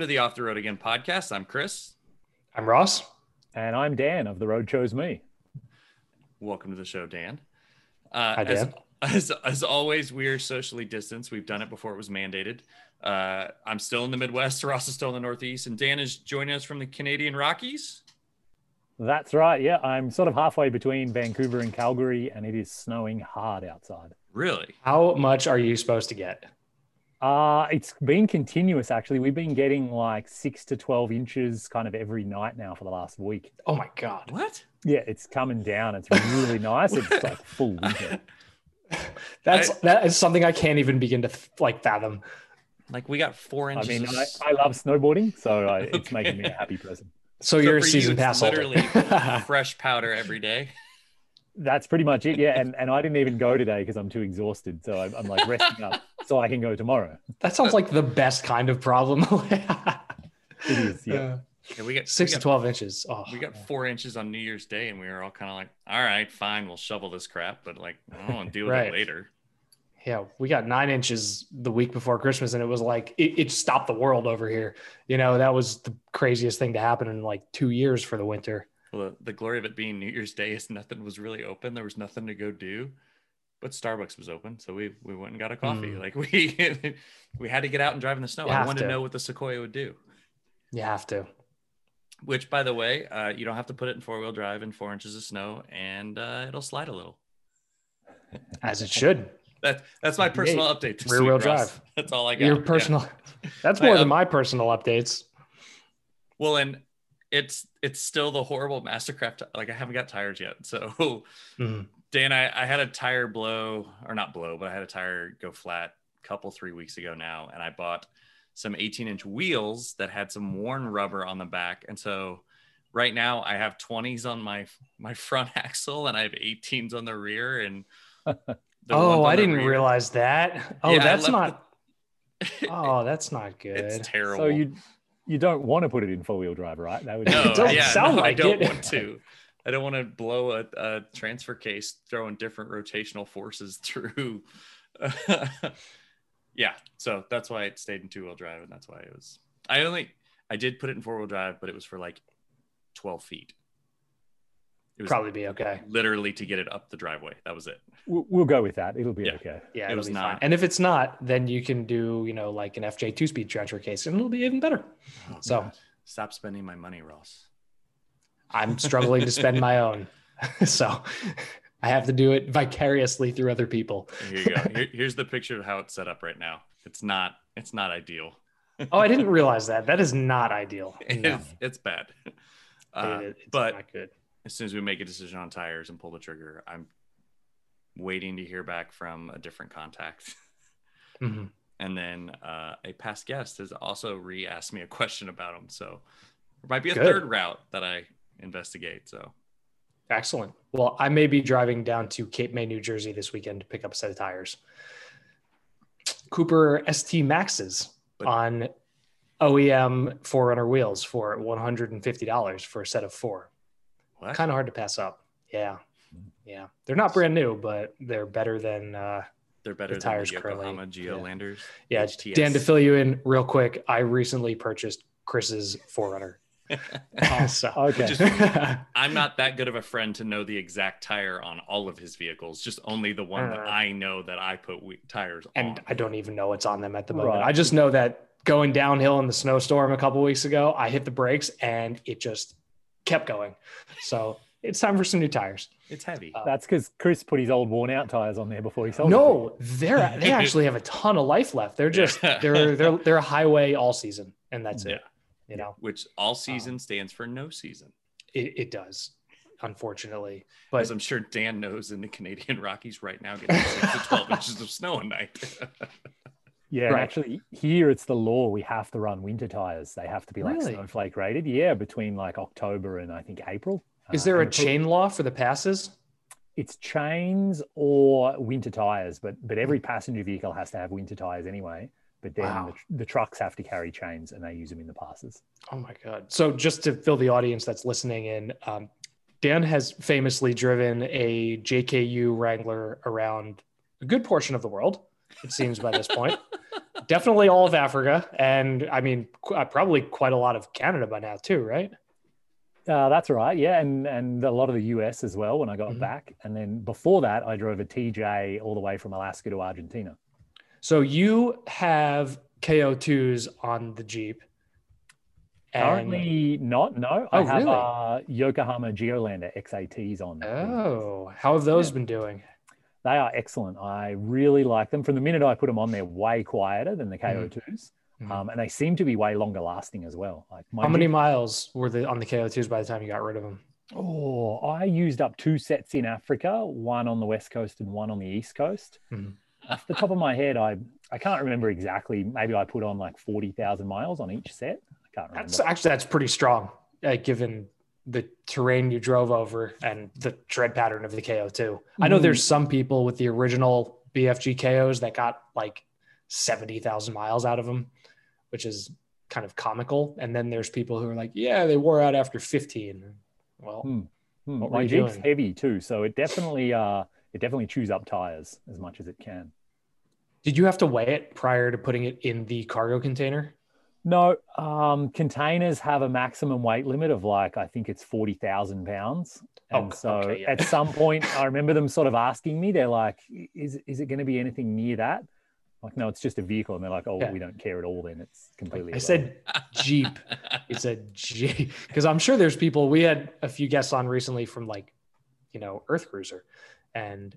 Welcome to the Off the Road Again podcast. I'm Chris. I'm Ross. And I'm Dan of The Road Chose Me. Welcome to the show, Dan. Uh, Hi, Dan. As, as, as always, we are socially distanced. We've done it before it was mandated. Uh, I'm still in the Midwest. Ross is still in the Northeast, and Dan is joining us from the Canadian Rockies. That's right. Yeah, I'm sort of halfway between Vancouver and Calgary, and it is snowing hard outside. Really? How much are you supposed to get? Uh, it's been continuous actually. We've been getting like six to 12 inches kind of every night now for the last week. Oh my god. What? Yeah, it's coming down. It's really nice. It's like full winter. That's I- that is something I can't even begin to like fathom. Like we got four inches. I inches. mean, of I, s- I love snowboarding, so I, it's Okay. making me a happy person. So, So you're a for you, season it's pass literally holder. fresh powder every day. That's pretty much it. Yeah, and, and I didn't even go today because I'm too exhausted. So I'm, I'm like resting up so I can go tomorrow. that sounds like the best kind of problem. It is. Yeah. Uh, Yeah, we got six we to twelve inches. Oh, We got four inches on New Year's Day, and we were all kind of like, "All right, fine, we'll shovel this crap," but like, I don't want to deal with Right. it later. yeah, we got nine inches the week before Christmas, and it was like it, it stopped the world over here. You know, that was the craziest thing to happen in like two years for the winter. Well, the, glory of it being New Year's Day is nothing was really open. There was nothing to go do, but Starbucks was open, so we we went and got a coffee. Mm. Like we we had to get out and drive in the snow. You I wanted to. to. know what the Sequoia would do. You have to. Which, by the way, uh, you don't have to put it in four wheel drive in four inches of snow, and uh, it'll slide a little. As it should. That that's my personal update. this Rear wheel drive. That's all I got. Your Yeah. personal. That's I, more than um, my personal updates. Well, and it's it's still the horrible Mastercraft. Like I haven't got tires yet, so Mhm. Dan, I, I had a tire blow or not blow, but I had a tire go flat a couple three weeks ago now, and I bought some 18 inch wheels that had some worn rubber on the back, and so right now I have 20s on my my front axle and I have 18s on the rear, and Oh, I didn't rear- realize that. Oh, Yeah, that's not. the- Oh, that's not good. it's terrible. So you you don't want to put it in four wheel drive, right? That would no, It doesn't yeah, sound no, like I don't it. want to. I don't want to blow a, a transfer case throwing different rotational forces through. yeah, so that's why it stayed in two wheel drive, and that's why it was. I only I did put it in four wheel drive, but it was for like twelve feet. It was Probably be okay. literally to get it up the driveway. That was it. we'll, we'll go with that. It'll be Yeah. okay. Yeah, It it'll was be not. fine. And if it's not, then you can do, you know, like an FJ two speed transfer case, and it'll be even better. So- God. stop spending my money, Ross. I'm struggling to spend my own, so I have to do it vicariously through other people. Here you go. Here, here's the picture of how it's set up right now. It's not. It's not ideal. Oh, I didn't realize that. That is not ideal. No, It's, it's bad. Uh, it- it's but not good. As soon as we make a decision on tires and pull the trigger, I'm waiting to hear back from a different contact. Mhm. And then uh, a past guest has also re asked me a question about them. So there might be a Good. third route that I investigate. So Excellent. Well, I may be driving down to Cape May, New Jersey this weekend to pick up a set of tires. Cooper ST Maxes But- on OEM 4Runner wheels for $150 for a set of four. What? Kind of hard to pass up. Yeah. Yeah. They're not brand new, but they're better than, uh, They're better the than tires the currently- Yokohama Geolandars. yeah. HTS. Dan, to fill you in real quick, I recently purchased Chris's 4Runner. so, Okay. Just- I'm not that good of a friend to know the exact tire on all of his vehicles, just only the one that Uh. I know that I put we- tires and on. I don't even know what's on them at the moment. Right. I just know that going downhill in the snowstorm a couple weeks ago, I hit the brakes and it just kept going. So it's time for some new tires. It's heavy. Uh, That's because Chris put his old worn out tires on there before he sold them. No, they're they actually have a ton of life left. They're just they're they're they're a highway all season, and that's Yeah. it. You know, which all season stands for no season. it, it does, unfortunately. As But I'm sure Dan knows in the Canadian Rockies right now, getting six to 12 inches of snow a night. Yeah, Right. actually, here it's the law. We have to run winter tires. They have to be like Really? snowflake rated. Yeah, between like October and I think April. is Uh, there a and chain law for the passes? It's chains or winter tires, but but every passenger vehicle has to have winter tires anyway. But then Wow. the, the trucks have to carry chains, and they use them in the passes. Oh my god! So just to fill the audience that's listening in, um, Dan has famously driven a JKU Wrangler around a good portion of the world. It seems by this point. Definitely all of Africa, and I mean qu- uh, probably quite a lot of Canada by now too, right? Uh, that's right. Yeah. And, and a lot of the US as well when I got Mhm. back. And then before that, I drove a TJ all the way from Alaska to Argentina. So you have KO2s on the Jeep. and- Currently, not. No. Oh, I have really? uh, Yokohama Geolandar XATs on. oh, how have those been doing? They are excellent. I really like them. From the minute I put them on, they're way quieter than the KO2s. Mhm. Um, and they seem to be way longer lasting as well. Like my How many Jeep- miles were the on the KO2s by the time you got rid of them? Oh, I used up two sets in Africa, one on the west coast and one on the east coast. Mhm. Off the top of my head, I I can't remember exactly. Maybe I put on like forty thousand miles on each set. I can't remember. That's actually that's pretty strong, uh, given the terrain you drove over and the tread pattern of the KO2. I know Mhm. there's some people with the original BFG KOs that got like seventy thousand miles out of them, which is kind of comical. And then there's people who are like, yeah, they wore out after fifteen. Well, Hmm. Hmm, What My you Jeep's doing? heavy too, so it definitely uh it definitely chews up tires as much as it can. did you have to weigh it prior to putting it in the cargo container? No, um, containers have a maximum weight limit of like I think it's forty thousand pounds, Oh, and so okay, yeah. at some point I remember them sort of asking me, they're like, "Is is it going to be anything near that?" Like, no, it's just a vehicle, and they're like, "Oh, Yeah. we don't care at all." Then it's completely. I irrelevant." said Jeep. It's a Jeep because I'm sure there's people. We had a few guests on recently from like, you know, Earth Cruiser, and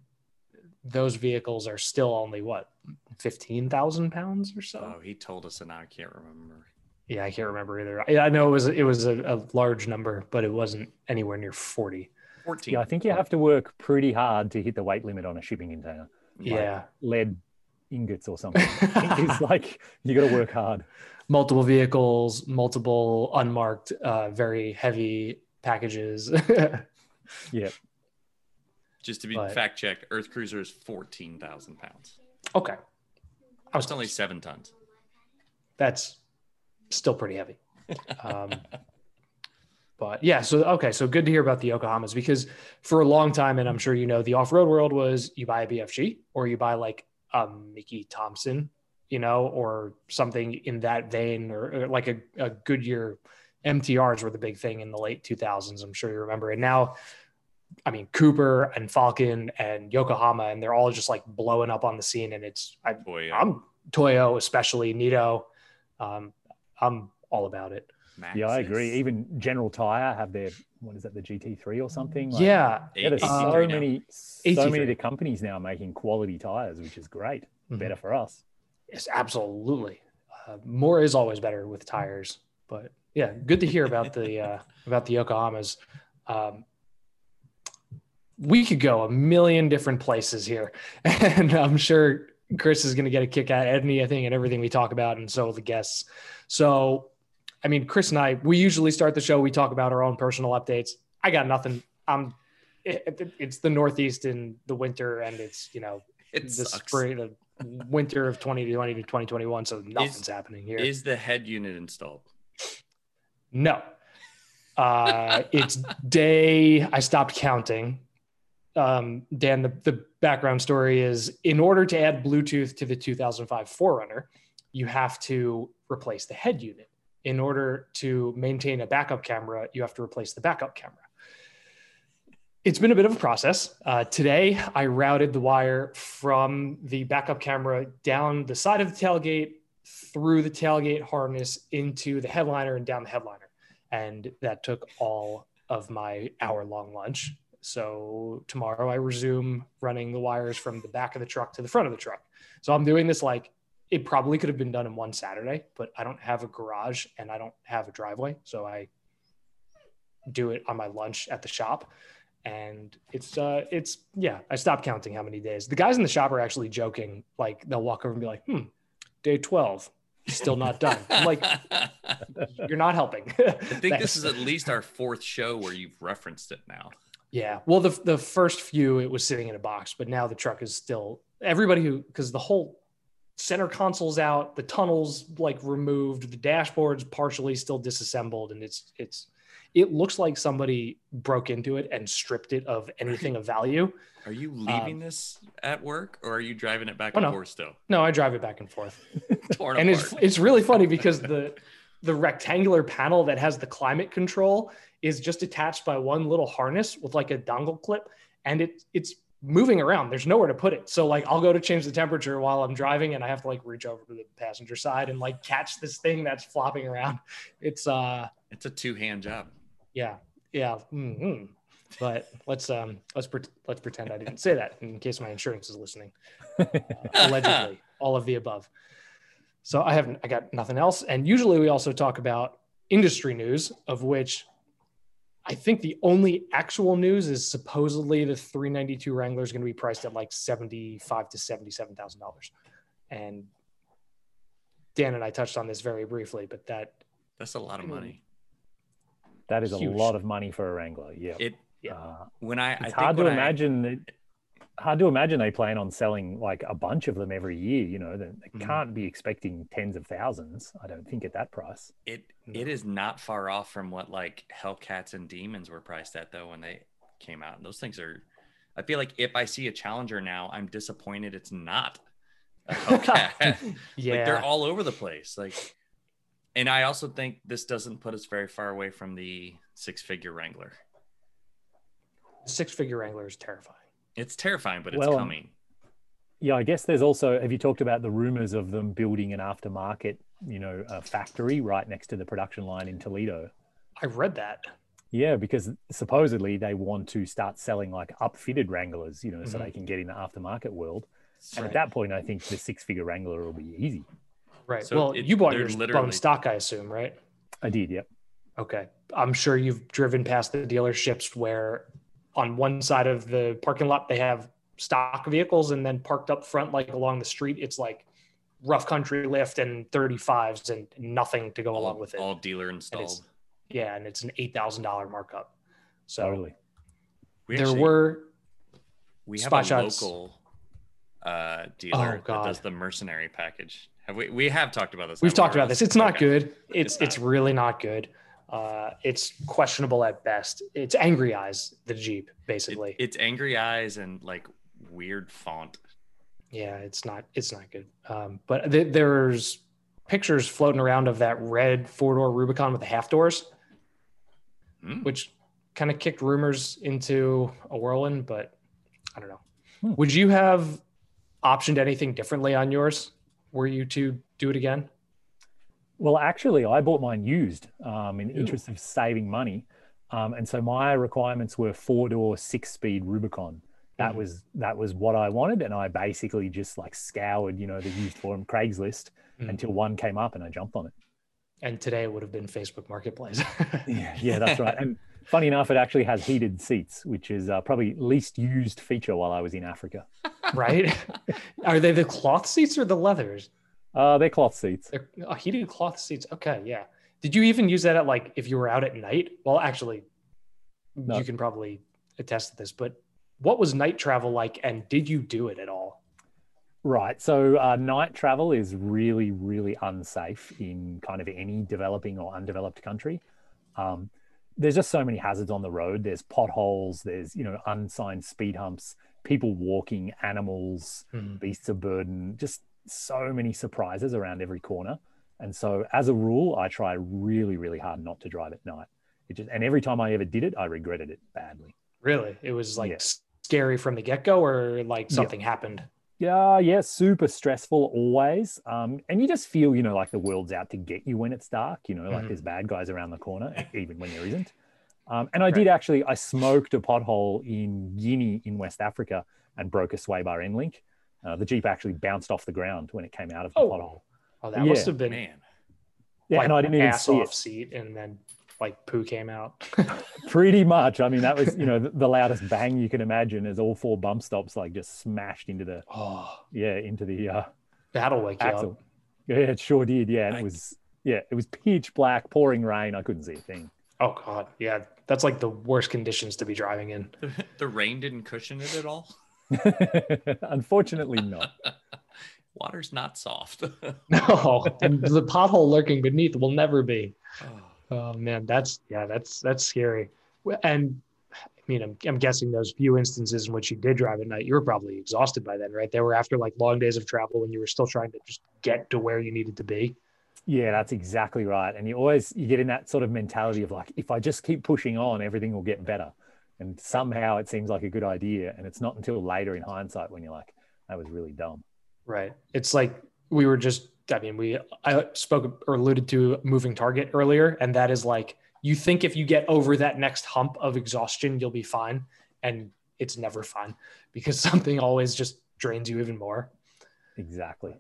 those vehicles are still only what fifteen thousand pounds or so. Oh, he told us, and now I can't remember. Yeah, I can't remember either. I, I know it was it was a, a large number, but it wasn't anywhere near forty. 14. Yeah, I think you have to work pretty hard to hit the weight limit on a shipping container. Yeah, Lead ingots or something. it's like you got to work hard. multiple vehicles, multiple unmarked, uh, very heavy packages. Yeah. Just to be But- fact checked, Earth Cruiser is 14,000 pounds. okay, I was It's only seven tons. that's still pretty heavy. Um, but yeah, so okay, so good to hear about the Yokohamas because for a long time, and I'm sure you know, the off-road world was you buy a BFG or you buy like a Mickey Thompson, you know, or something in that vein, or, or like a, a Goodyear MTRs were the big thing in the late 2000s. I'm sure you remember. And now, I mean, Cooper and Falken and Yokohama, and they're all just like blowing up on the scene. And it's I, Boy, I'm Toyo, especially Nitto. Um, I'm all about it. Yeah, I agree. Even General Tire have their what is that, the GT3 or something? Like, yeah, yeah, there's so AC3 now. many, so many of the companies now making quality tires, which is great. Mhm. Better for us. Yes, absolutely. Uh, more is always better with tires, but yeah, good to hear about the uh, about the Yokohamas. Um, we could go a million different places here, and I'm sure Chris is going to get a kick out of anything and everything we talk about, and so the guests. So, I mean, Chris and I, we usually start the show. We talk about our own personal updates. I got nothing. I'm. It, it- it's the Northeast in the winter, and it's you know It the sucks. spring, the winter of 2020 to 2021. So nothing's Is- happening here. Is the head unit installed? no, uh, it's day. I stopped counting. Um, Dan, the, the background story is in order to add Bluetooth to the 2005 4Runner, you have to replace the head unit. In order to maintain a backup camera, you have to replace the backup camera. It's been a bit of a process. Uh, today, I routed the wire from the backup camera down the side of the tailgate, through the tailgate harness into the headliner and down the headliner. And that took all of my hour long lunch. So tomorrow I resume running the wires from the back of the truck to the front of the truck. So I'm doing this like it probably could have been done in one Saturday, but I don't have a garage and I don't have a driveway. So I do it on my lunch at the shop. And it's uh it's yeah, I stopped counting how many days. The guys in the shop are actually joking. Like they'll walk over and be like, hmm, day 12, still not done. I'm like, you're not helping. I think this is at least our fourth show where you've referenced it now. Yeah. Well, the the first few it was sitting in a box, but now the truck is still everybody who because the whole center console's out, the tunnels like removed, the dashboard's partially still disassembled, and it's it's it looks like somebody broke into it and stripped it of anything of value. Are you leaving this at work or are you driving it back Um, oh, and no. forth still? No, I drive it back and forth. And it's it's really funny because the the rectangular panel that has the climate control is just attached by one little harness with like a dongle clip and it it's moving around. There's nowhere to put it. So like i'll go to change the temperature while i'm driving and i have to like reach over to the passenger side and like catch this thing that's flopping around. It's uh it's a two-hand job. yeah. Yeah. Mm-hmm. but let's um let's pre- let's pretend i didn't say that in case my insurance is listening. Allegedly all of the above so i haven't i got nothing else and usually we also talk about industry news of which i think the only actual news is supposedly the 392 wrangler is going to be priced at like 75 to 77 thousand dollars and dan and i touched on this very briefly but that That's a lot of money. That is a lot of money for a Wrangler. Yeah. It Yeah. Uh, when I I it's think hard to when I- imagine that. Hard to imagine they plan on selling like a bunch of them every year. You know, they they Mhm. can't be expecting tens of thousands. I don't think at that price. it it is not far off from what like Hellcats and Demons were priced at though when they came out. And those things are I feel like if I see a Challenger now, I'm disappointed it's not a Hellcat. yeah Like they're all over the place. Like, and I also think this doesn't put us very far away from the six-figure Wrangler. six figure wrangler is terrifying It's terrifying, but it's Well, um, coming. Yeah, I guess there's also. Have you talked about the rumors of them building an aftermarket, you know, a factory right next to the production line in Toledo? i read that Yeah, because supposedly they want to start selling like upfitted Wranglers, you know, so Mhm. they can get in the aftermarket world. And at that point, I think the six-figure Wrangler will be easy. right So well it- you bought they're yours literally- bone stock i assume right I did, yep. Okay. I'm sure you've driven past the dealerships where on one side of the parking lot they have stock vehicles and then parked up front like along the street it's like rough country lift and 35s and nothing to go along with it. all dealer installed. yeah, and it's an $8,000 markup. So Totally. We there actually- were we have spot a shots. local uh, dealer that God. does the mercenary package. Have we? We have talked about this. We've talked we, about this. It's not Okay. good. It's It's it's, really not good. Uh, it's questionable at best. It's angry eyes, the Jeep, It- basically. it's angry eyes and like weird font. yeah, it's not it's not good. Um, but th- there's pictures floating around of that red four door Rubicon with the half doors, Hmm. which kind of kicked rumors into a whirlwind. But I don't know. Hmm. Would you have optioned anything differently on yours? Were you to do it again? Well, actually, I bought mine used um, in the interest of saving money. Um, and so my requirements were four door, six speed Rubicon. That Mhm. was that was what I wanted, and I basically just like scoured, you know, the used forum Craigslist Mhm. until one came up, and I jumped on it. And today it would have been Facebook Marketplace. Yeah, yeah, that's right. And funny enough, it actually has heated seats, which is uh, probably least used feature while I was in Africa. right? Are they the cloth seats or the leathers? Uh, they're cloth seats. They're oh, heated cloth seats. Okay, yeah. Did you even use that at like if you were out at night? Well, actually, No. you can probably attest to this. But what was night travel like, and did you do it at all? Right. So uh, night travel is really, really unsafe in kind of any developing or undeveloped country. Um, there's just so many hazards on the road. There's potholes. There's you know unsigned speed humps, people walking, animals, beasts of burden. Just so many surprises around every corner. And so, as a rule, I try really, really hard not to drive at night. It just and every time I ever did it, I regretted it badly. Really, it was like Yeah. scary from the get go, or like Yeah. something happened. Yeah, yeah, super stressful always. Um, and you just feel, you know, like the world's out to get you when it's dark, you know, like Mhm. there's bad guys around the corner, even when there isn't. Um, and I did actually, I smoked a pothole in Guinea in West Africa and broke a sway bar end link. Uh, the Jeep actually bounced off the ground when it came out of the Oh. pothole. Oh, that Yeah. must have been Man, Yeah, like and I didn't even ass see off it. seat, and then like poo came out. Pretty much. I mean, that was, you know, the, the loudest bang you can imagine as all four bump stops like just smashed into the, oh, yeah, into the uh, that'll wake you axle. up. Yeah, it sure did. Yeah, and I- it was yeah, it was pitch black, pouring rain. I couldn't see a thing. Oh god, yeah, that's like the worst conditions to be driving in. the rain didn't cushion it at all. Unfortunately, not. Water's not soft. No, and the pothole lurking beneath will never be. Oh. Oh man, that's yeah, that's that's scary. And I mean, I'm, I'm guessing those few instances in which you did drive at night, you were probably exhausted by then, right? They were after like long days of travel when you were still trying to just get to where you needed to be. Yeah, that's exactly right. And you always you get in that sort of mentality of like, if I just keep pushing on, everything will get better. And somehow it seems like a good idea. And it's not until later in hindsight when you're like, that was really dumb. Right. It's like we were just, I mean, we, I spoke or alluded to moving target earlier, and that is like, you think if you get over that next hump of exhaustion, you'll be fine. And it's never fine because something always just drains you even more. Exactly.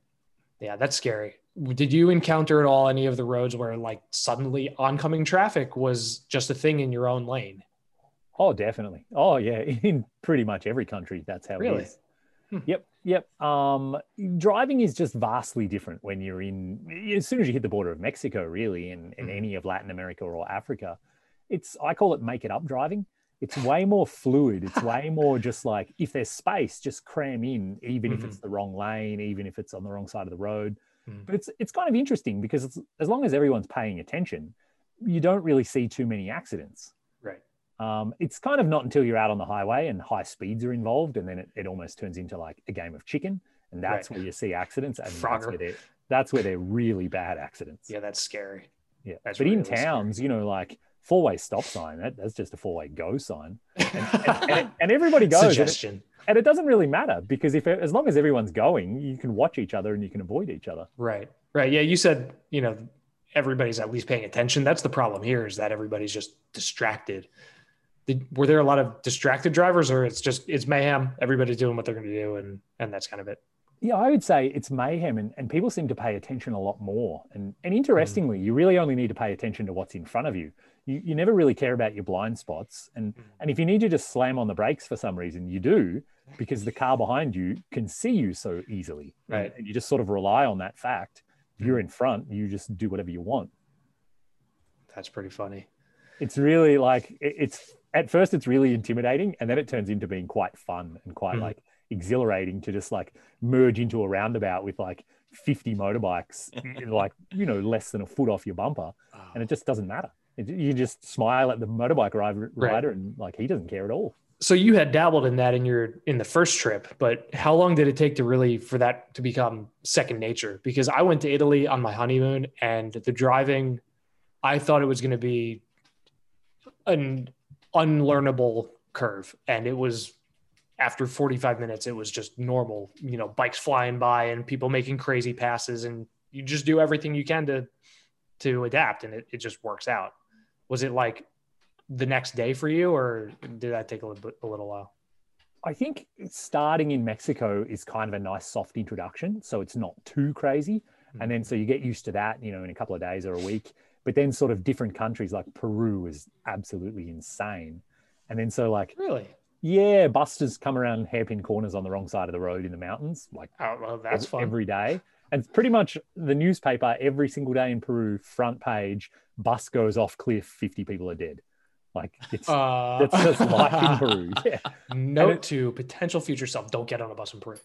Yeah, that's scary. Did you encounter at all any of the roads where like suddenly oncoming traffic was just a thing in your own lane? Oh, definitely. Oh, yeah. In pretty much every country, that's how Really? it is. Yep, yep. Um, driving is just vastly different when you're in. As soon as you hit the border of Mexico, really, and in Mhm. any of Latin America or Africa, it's I call it make it up driving. It's way more fluid. It's way more just like if there's space, just cram in, even if it's the wrong lane, even if it's on the wrong side of the road. Mhm. But it's it's kind of interesting because it's, as long as everyone's paying attention, you don't really see too many accidents. Um, it's kind of not until you're out on the highway and high speeds are involved, and then it, it almost turns into like a game of chicken, and that's Right. where you see accidents, and that's where they're that's where they're really bad accidents. Yeah, that's scary. yeah. that's But in really scary. towns, you know, like four way stop sign, that, that's just a four way go sign, and, and, and everybody goes, and it, Suggestion. and it doesn't really matter because if as long as everyone's going, you can watch each other and you can avoid each other. Right. Right. Yeah. You said, you know, everybody's at least paying attention. That's the problem here is that everybody's just distracted. Did, were there a lot of distracted drivers or it's just, it's mayhem. Everybody's doing what they're going to do. And, and that's kind of it. Yeah, I would say it's mayhem, and, and people seem to pay attention a lot more. And and interestingly, you really only need to pay attention to what's in front of you. You you never really care about your blind spots. And Mhm. and if you need to just slam on the brakes for some reason, you do, because the car behind you can see you so easily. And- Right. And you just sort of rely on that fact. If you're in front, you just do whatever you want. That's pretty funny. It's really like it- it's at first it's really intimidating, and then it turns into being quite fun and quite Mhm. like exhilarating to just like merge into a roundabout with like 50 motorbikes, like you know less than a foot off your bumper, and it just doesn't matter. It, you just smile at the motorbike rider, Right. and like he doesn't care at all. So you had dabbled in that in your, in the first trip, but how long did it take to really, for that to become second nature? Because I went to Italy on my honeymoon and the driving, I thought it was going to be an unlearnable curve. And it was after 45 minutes, it was just normal, you know, bikes flying by and people making crazy passes and you just do everything you can to, to adapt and it, it just works out. Was it like the next day for you or did that take a little bit, a little while? I think starting in Mexico is kind of a nice soft introduction, so it's not too crazy, hmm. and then so you get used to that, you know, in a couple of days or a week. But then sort of different countries like Peru is absolutely insane, and then so like Really? yeah, busters come around hairpin corners on the wrong side of the road in the mountains, like Oh, well, that's ev- fun. every day. And pretty much the newspaper every single day in Peru, front page, bus goes off cliff, 50 people are dead. Like it's uh, that's just life in Peru. Yeah. Note it- to potential future self: don't get on a bus in Peru.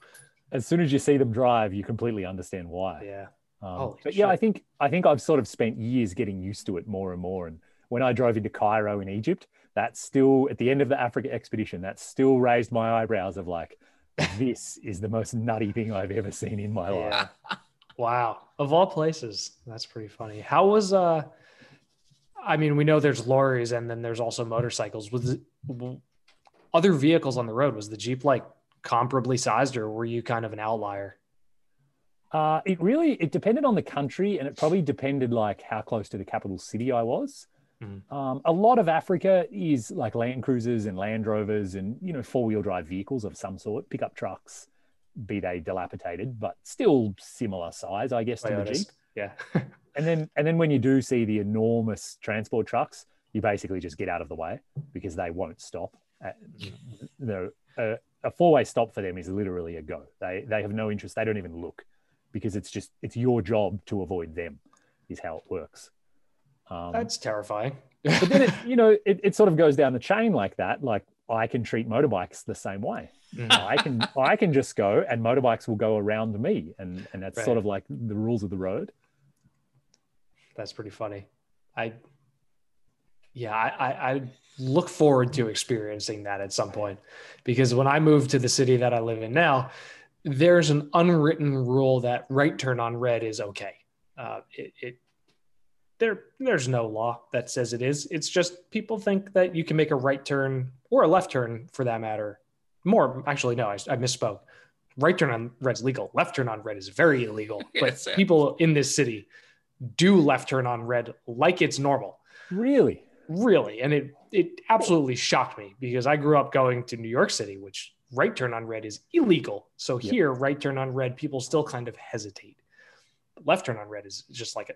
As soon as you see them drive, you completely understand why. Yeah, Um, Holy but yeah. I think I think I've sort of spent years getting used to it more and more. And when I drove into Cairo in Egypt, that's still at the end of the Africa expedition, that still raised my eyebrows of like, this is the most nutty thing I've ever seen in my life. yeah. wow. Of all places, that's pretty funny. How was uh? I mean, we know there's lorries and then there's also motorcycles. Was it, other vehicles on the road? Was the Jeep like comparably sized, or were you kind of an outlier? Uh, it really it depended on the country, and it probably depended like how close to the capital city I was. Mhm. Um, a lot of Africa is like Land Cruisers and Land Rovers, and you know four wheel drive vehicles of some sort, pickup trucks, be they dilapidated, but still similar size, I guess, to the. Jeep. Yeah. And then and then when you do see the enormous transport trucks, you basically just get out of the way because they won't stop. You know, a, a four way stop for them is literally a go. They they have no interest. They don't even look because it's just it's your job to avoid them. Is how it works. Um, That's terrifying. but then it, you know it, it sort of goes down the chain like that. Like I can treat motorbikes the same way. Mhm. I can I can just go and motorbikes will go around me, and and that's Right. sort of like the rules of the road. That's pretty funny. I yeah, I, I, I look forward to experiencing that at some point because when I moved to the city that I live in now, there's an unwritten rule that right turn on red is okay. Uh, it, it there there's no law that says it is. It's just people think that you can make a right turn or a left turn for that matter. More actually, no, I, I misspoke. Right turn on red is legal. Left turn on red is very illegal. But Yes, people in this city do left turn on red like it's normal Really? really and it it absolutely shocked me because i grew up going to new york city which right turn on red is illegal. So Yep. here right turn on red people still kind of hesitate. Left turn on red is just like a,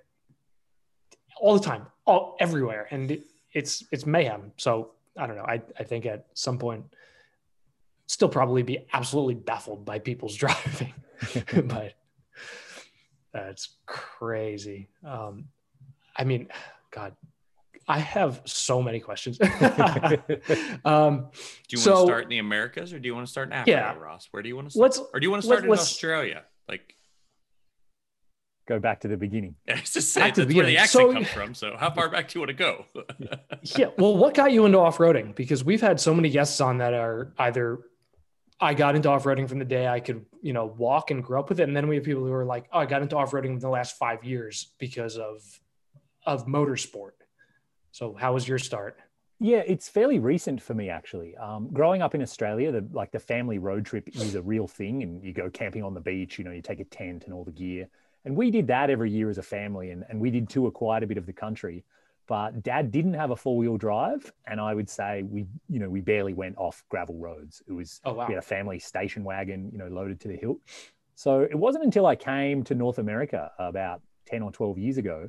all the time all everywhere. And it, it's it's mayhem. So i don't know. I i think at some point still probably be absolutely baffled by people's driving. But that's crazy. Um i mean god i have so many questions um Do you want to start in the Americas or do you want to start in Africa, Yeah. Ross? Where do you want to start? let's or do you want to start let- in Australia? Like, Go back to the beginning. yeah, it's just Back that's to the where the beginning. accent So- comes from. So, how far back do you want to go? yeah well what got you into off-roading because we've had so many guests on that are either i got into off-roading from the day i could you know walk and grow up with it and then we have people who are like oh i got into off-roading in the last five years because of of motorsport so how was your start Yeah, it's fairly recent for me actually. Um, growing up in Australia, the like the family road trip is a real thing, and you go camping on the beach. You know, you take a tent and all the gear, and we did that every year as a family, and and we did tour quite a bit of the country. But Dad didn't have a four wheel drive, and I would say we, you know, we barely went off gravel roads. It was oh wow we had a family station wagon, you know, loaded to the hilt. So it wasn't until I came to North America about 10 or 12 years ago,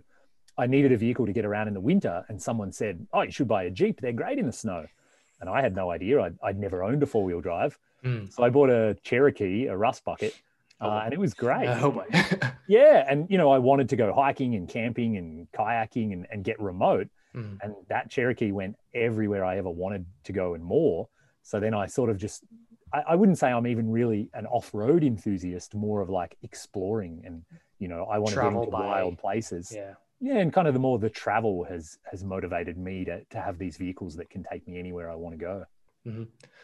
I needed a vehicle to get around in the winter. And someone said, Oh, you should buy a Jeep. They're great in the snow. And I had no idea. I'd, I'd never owned a four wheel drive. Hmm. So I bought a Cherokee, a rust bucket, Oh, uh, and it was great. Oh. Yeah. And, you know, I wanted to go hiking and camping and kayaking and, and get remote. Hmm. And that Cherokee went everywhere I ever wanted to go and more. So then I sort of just, I, wouldn't say I'm even really an off road enthusiast, more of like exploring and, you know, I want to get Travel into by- wild places. yeah Yeah. And kind of the more the travel has, has motivated me to, to have these vehicles that can take me anywhere I want to go.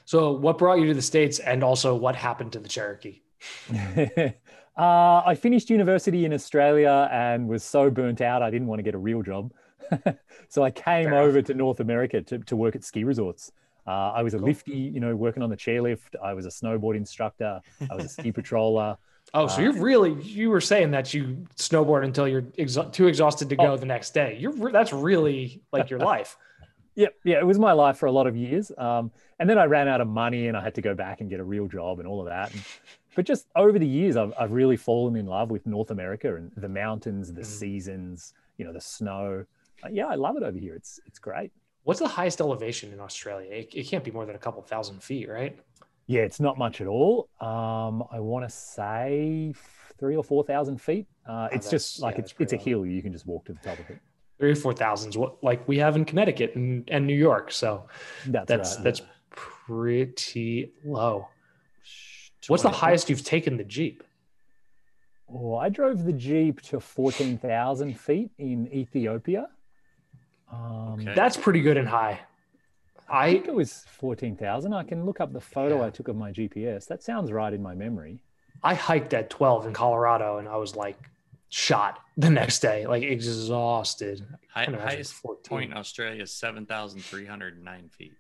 so what brought you to the states and also what happened to the cherokee uh, I finished university in Australia and was so burnt out, I didn't want to get a real job. so I came Fair over to North America to, to work at ski resorts. Uh, I was a Cool. lifty, you know, working on the chairlift. I was a snowboard instructor. I was a ski patroller. Oh so Uh, you're really you were saying that you snowboard until you're exa- too exhausted to go Oh. the next day you're re- that's really like your life Yep, yeah, it was my life for a lot of years. Um, and then I ran out of money and I had to go back and get a real job and all of that. And, but just over the years, I've, I've really fallen in love with North America and the mountains, the Mhm. seasons, you know, the snow. Uh, yeah, I love it over here. It's it's great. What's the highest elevation in Australia? It, it can't be more than a couple thousand feet, right? Yeah, it's not much at all. Um, I want to say three or four thousand feet. Uh, Oh, it's that's- just like yeah, it's it's a hill. You can just walk to the top of it. Three or four thousands, what like we have in Connecticut and, and New York. So That's that's right. that's pretty low. What's the highest you've taken the Jeep? Oh, I drove the Jeep to 14,000 feet in Ethiopia. Um, Okay. That's pretty good and high. I I think it was 14,000. I can look up the photo Yeah. I took of my GPS. That sounds right in my memory. I hiked at 12 in Colorado and I was like shot the next day, like exhausted. High, Can't imagine highest 14. point in Australia is 7,309 feet.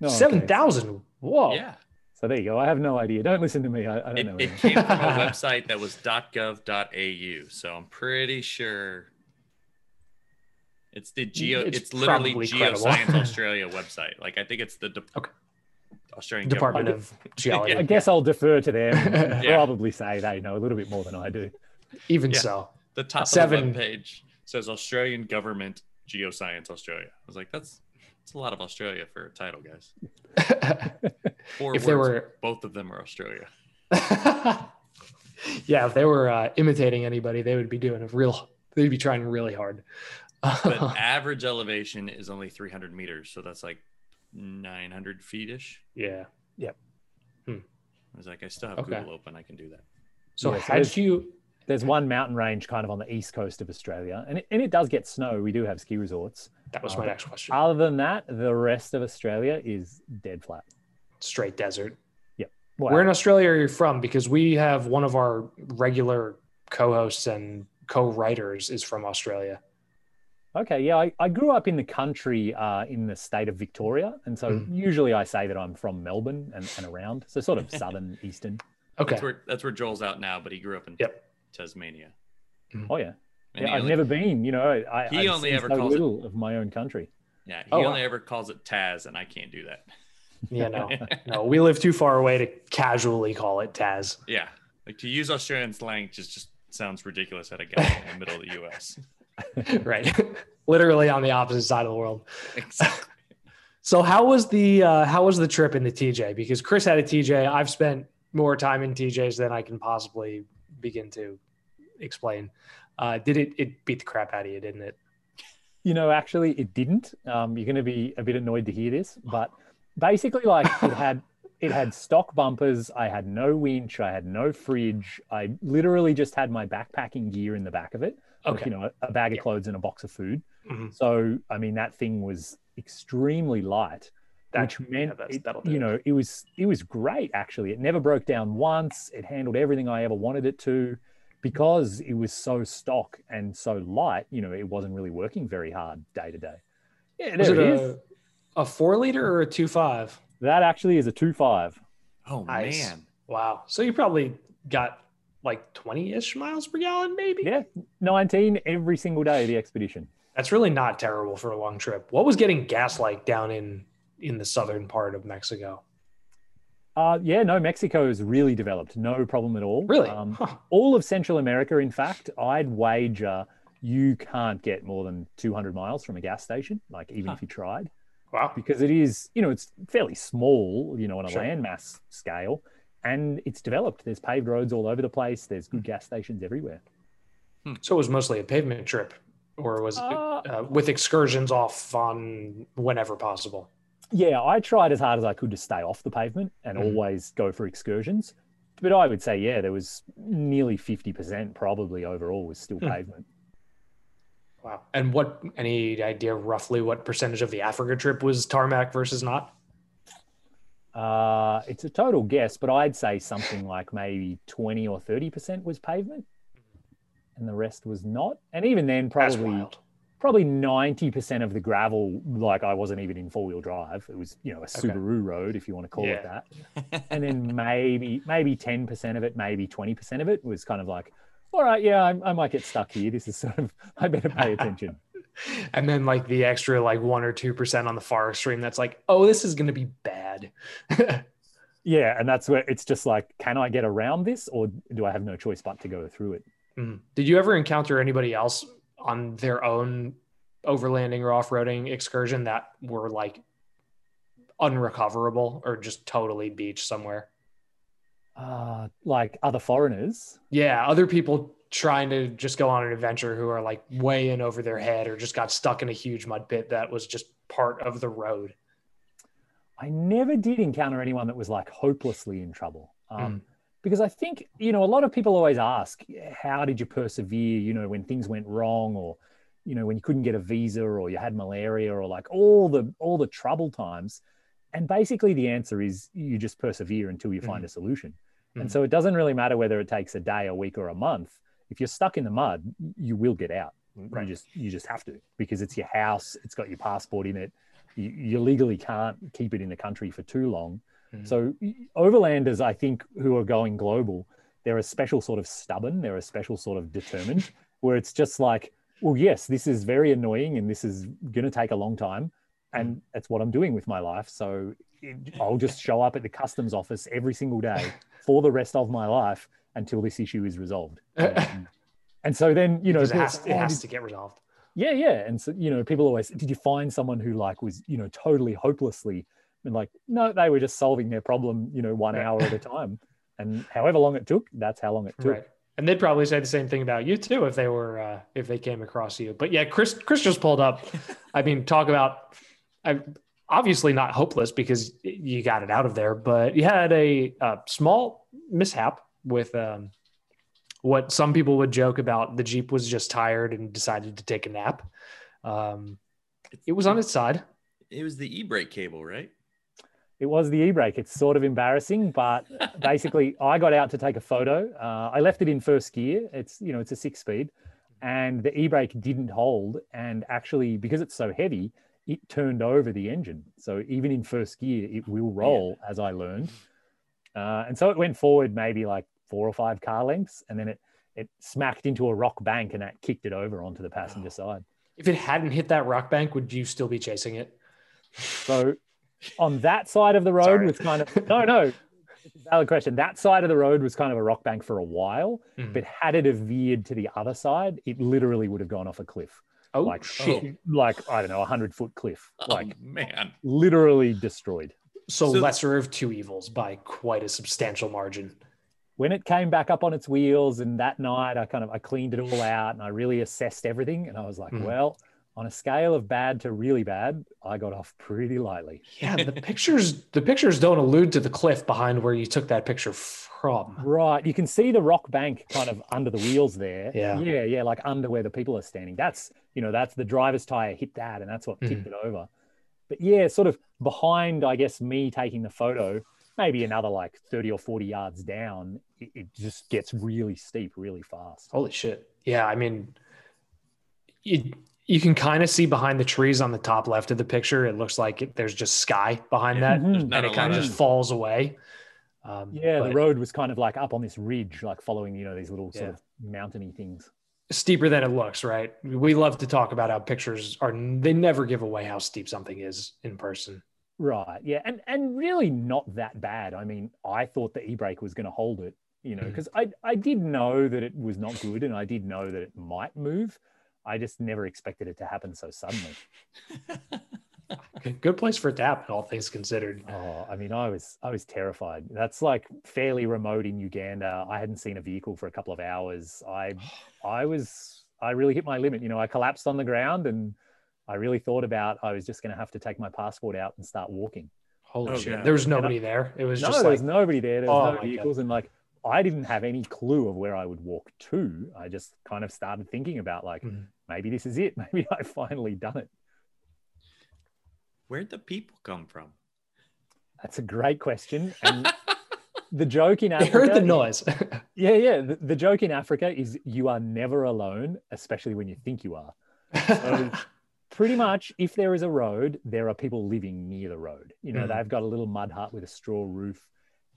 No, okay. 7,000. Whoa. Yeah. So there you go. I have no idea. Don't listen to me. I, I don't It, know. it came from a website that was .gov.au. So I'm pretty sure it's the geo. It's It's, literally. Geoscience Australia website. Like I think it's the de- Okay. Australian Department government. of Geology. I guess I'll defer to them and Yeah. probably say they know a little bit more than I do. Even Yeah. so. The top Seven. of the webpage says Australian government Geoscience Australia. I was like, that's that's a lot of Australia for a title, guys. Four if words. they were Both of them are Australia. yeah, if they were uh, imitating anybody, they would be doing a real. They'd be trying really hard. But average elevation is only 300 meters, so that's like 900 feet ish. yeah. Yep. I was like, I still have Okay. Google open. I can do that. So Yeah, had there's- you? There's one mountain range kind of on the east coast of Australia, and it, and it does get snow. We do have ski resorts, That was my Uh, next question. Other than that, the rest of Australia is dead flat. Straight desert. Wow. Where in Australia are you from? Because we have one of our regular co-hosts and co-writers is from Australia. Okay, yeah, I, I grew up in the country uh, in the state of Victoria. And so Mm. usually I say that I'm from Melbourne and, and around. So sort of southern, eastern. Okay. That's where that's where Joel's out now, but he grew up in Yep. Tasmania. Oh, yeah. And yeah he I've only, never been, you know, I, He I've only ever so calls it- little of my own country. Yeah, he Oh, only wow. ever calls it Taz, and I can't do that. Yeah, no, no, we live too far away to casually call it Taz. Yeah, like to use Australian slang just just sounds ridiculous at a guy in the middle of the U.S. right, literally on the opposite side of the world. Exactly. So how was the uh, how was the trip in the TJ? Because Chris had a TJ. I've spent more time in TJs than I can possibly begin to explain. Uh, did it? It beat the crap out of you, didn't it? You know, actually, it didn't. Um, you're going to be a bit annoyed to hear this, but basically, like it had it had stock bumpers. I had no winch. I had no fridge. I literally just had my backpacking gear in the back of it. Like, Okay. you know, a bag of Yeah. clothes and a box of food. Mhm. So, I mean, that thing was extremely light, That- which meant yeah, it- you it. know it was it was great actually. It never broke down once. It handled everything I ever wanted it to, because it was so stock and so light. You know, it wasn't really working very hard day to day. Yeah, Was there it it is. a, a four liter or a two five? That actually is a two five. Oh Nice. man, Wow. So you probably got like 20 ish miles per gallon, maybe? Yeah, nineteen every single day of the expedition. That's really not terrible for a long trip. What was getting gas like down in in the southern part of Mexico? Uh, yeah, no, Mexico is really developed. No problem at all. Really? Um, Huh. all of Central America, in fact, I'd wager you can't get more than 200 miles from a gas station, like even Huh. if you tried, Wow. because it is, you know, it's fairly small, you know, on a Sure. landmass scale, and it's developed. There's paved roads all over the place. There's good gas stations everywhere. So it was mostly a pavement trip, or was it Uh, uh, with excursions off on whenever possible? Yeah, I tried as hard as I could to stay off the pavement and Mhm. always go for excursions. But I would say, yeah, there was nearly 50% probably overall was still Hmm. pavement. Wow. And what? Any idea roughly what percentage of the Africa trip was tarmac versus not? Uh, it's a total guess, but I'd say something like maybe 20 or 30% was pavement and the rest was not. And even then, probably probably 90% of the gravel, like I wasn't even in four wheel drive. It was, you know, a Subaru road, if you want to call it that. And then maybe, maybe 10% of it, maybe 20% of it was kind of like, all right, yeah, I, I might get stuck here. This is sort of, I better pay attention. And then like the extra like one or two percent on the far stream. That's like, oh, this is going to be bad. yeah. And that's where it's just like, can I get around this or do I have no choice but to go through it? Mhm. Did you ever encounter anybody else on their own overlanding or off-roading excursion that were like unrecoverable or just totally beach somewhere? Uh, like other foreigners. Yeah, other people trying to just go on an adventure who are like way in over their head or just got stuck in a huge mud pit that was just part of the road. I never did encounter anyone that was like hopelessly in trouble. Um, Mm. Because I think, you know, a lot of people always ask, how did you persevere, you know, when things went wrong or, you know, when you couldn't get a visa or you had malaria or like all the all the trouble times. And basically the answer is you just persevere until you find a solution. And Mhm. so it doesn't really matter whether it takes a day, a week, or a month. If you're stuck in the mud, you will get out. Right. You just you just have to because it's your house. It's got your passport in it. You, you legally can't keep it in the country for too long. Mhm. So overlanders, I think, who are going global, they're a special sort of stubborn. They're a special sort of determined, where it's just like, well, yes, this is very annoying and this is going to take a long time, and that's what I'm doing with my life. So I'll just show up at the customs office every single day for the rest of my life until this issue is resolved. Um, and so then, you know, it has, it "Oh, has to get resolved. yeah, yeah. And so, you know, people always, did you find someone who like was, you know, totally hopelessly and like, no, they were just solving their problem, you know, one Right. hour at a time. And however long it took, that's how long it took. Right. And they'd probably say the same thing about you too if they were uh, if they came across you. But yeah, Chris Chris just pulled up. I mean, talk about I obviously not hopeless because you got it out of there, but you had a, a small mishap with um, what some people would joke about. The Jeep was just tired and decided to take a nap. Um, It was on its side. It was the e-brake cable, right? It was the e-brake. It's sort of embarrassing, but basically, I got out to take a photo. Uh, I left it in first gear. It's you know it's a six speed, and the e-brake didn't hold. And actually, because it's so heavy, it turned over the engine. So even in first gear, it will roll, as I learned. Uh, and so it went forward maybe like four or five car lengths, and then it it smacked into a rock bank, and that kicked it over onto the passenger side. If it hadn't hit that rock bank, would you still be chasing it? So on that side of the road Sorry. was kind of no, no. Valid question. That side of the road was kind of a rock bank for a while, Mhm. but had it have veered to the other side, it literally would have gone off a cliff. Oh like shit! like I don't know, a hundred foot cliff, like oh, man. literally destroyed. So, So- lesser of two evils by quite a substantial margin. When it came back up on its wheels, and that night I kind of I cleaned it all out and I really assessed everything, and I was like, Mhm. well, on a scale of bad to really bad, I got off pretty lightly. Yeah, the pictures the pictures don't allude to the cliff behind where you took that picture from. Right. You can see the rock bank kind of under the wheels there. Yeah. Yeah. Yeah. Like under where the people are standing. That's, you know, that's the driver's tire hit that and that's what tipped it over. But yeah, sort of behind, I guess, me taking the photo, maybe another like 30 or 40 yards down, it, it just gets really steep really fast. Holy shit! Yeah, I mean, you you can kind of see behind the trees on the top left of the picture. It looks like it, there's just sky behind that, Mhm. And it kind of of- just falls away. Um, Yeah. but The road was kind of like up on this ridge, like following, you know, these little sort of mountainy things. Steeper than it looks. Right? We love to talk about how pictures are. They never give away how steep something is in person. Right. Yeah. And and really not that bad. I mean, I thought the e-brake was going to hold it, you know, mm. because I I did know that it was not good and I did know that it might move. I just never expected it to happen so suddenly. Okay, Good place for it to happen, all things considered. Oh, I mean, I was I was terrified. That's like fairly remote in Uganda. I hadn't seen a vehicle for a couple of hours. I I was I really hit my limit. You know, I collapsed on the ground and I really thought about I was just going to have to take my passport out and start walking. Holy Oh, shit! God. There was nobody there. It was no, just there like was nobody there. There Oh was my no vehicles, and like I didn't have any clue of where I would walk to. I just kind of started thinking about like Mhm. maybe this is it. Maybe I finally done it. Where'd the people come from? That's a great question. And the joke in Africa. they heard the noise. Yeah, yeah. The, the joke in Africa is you are never alone, especially when you think you are. So pretty much, if there is a road, there are people living near the road. You know, Mhm. they've got a little mud hut with a straw roof.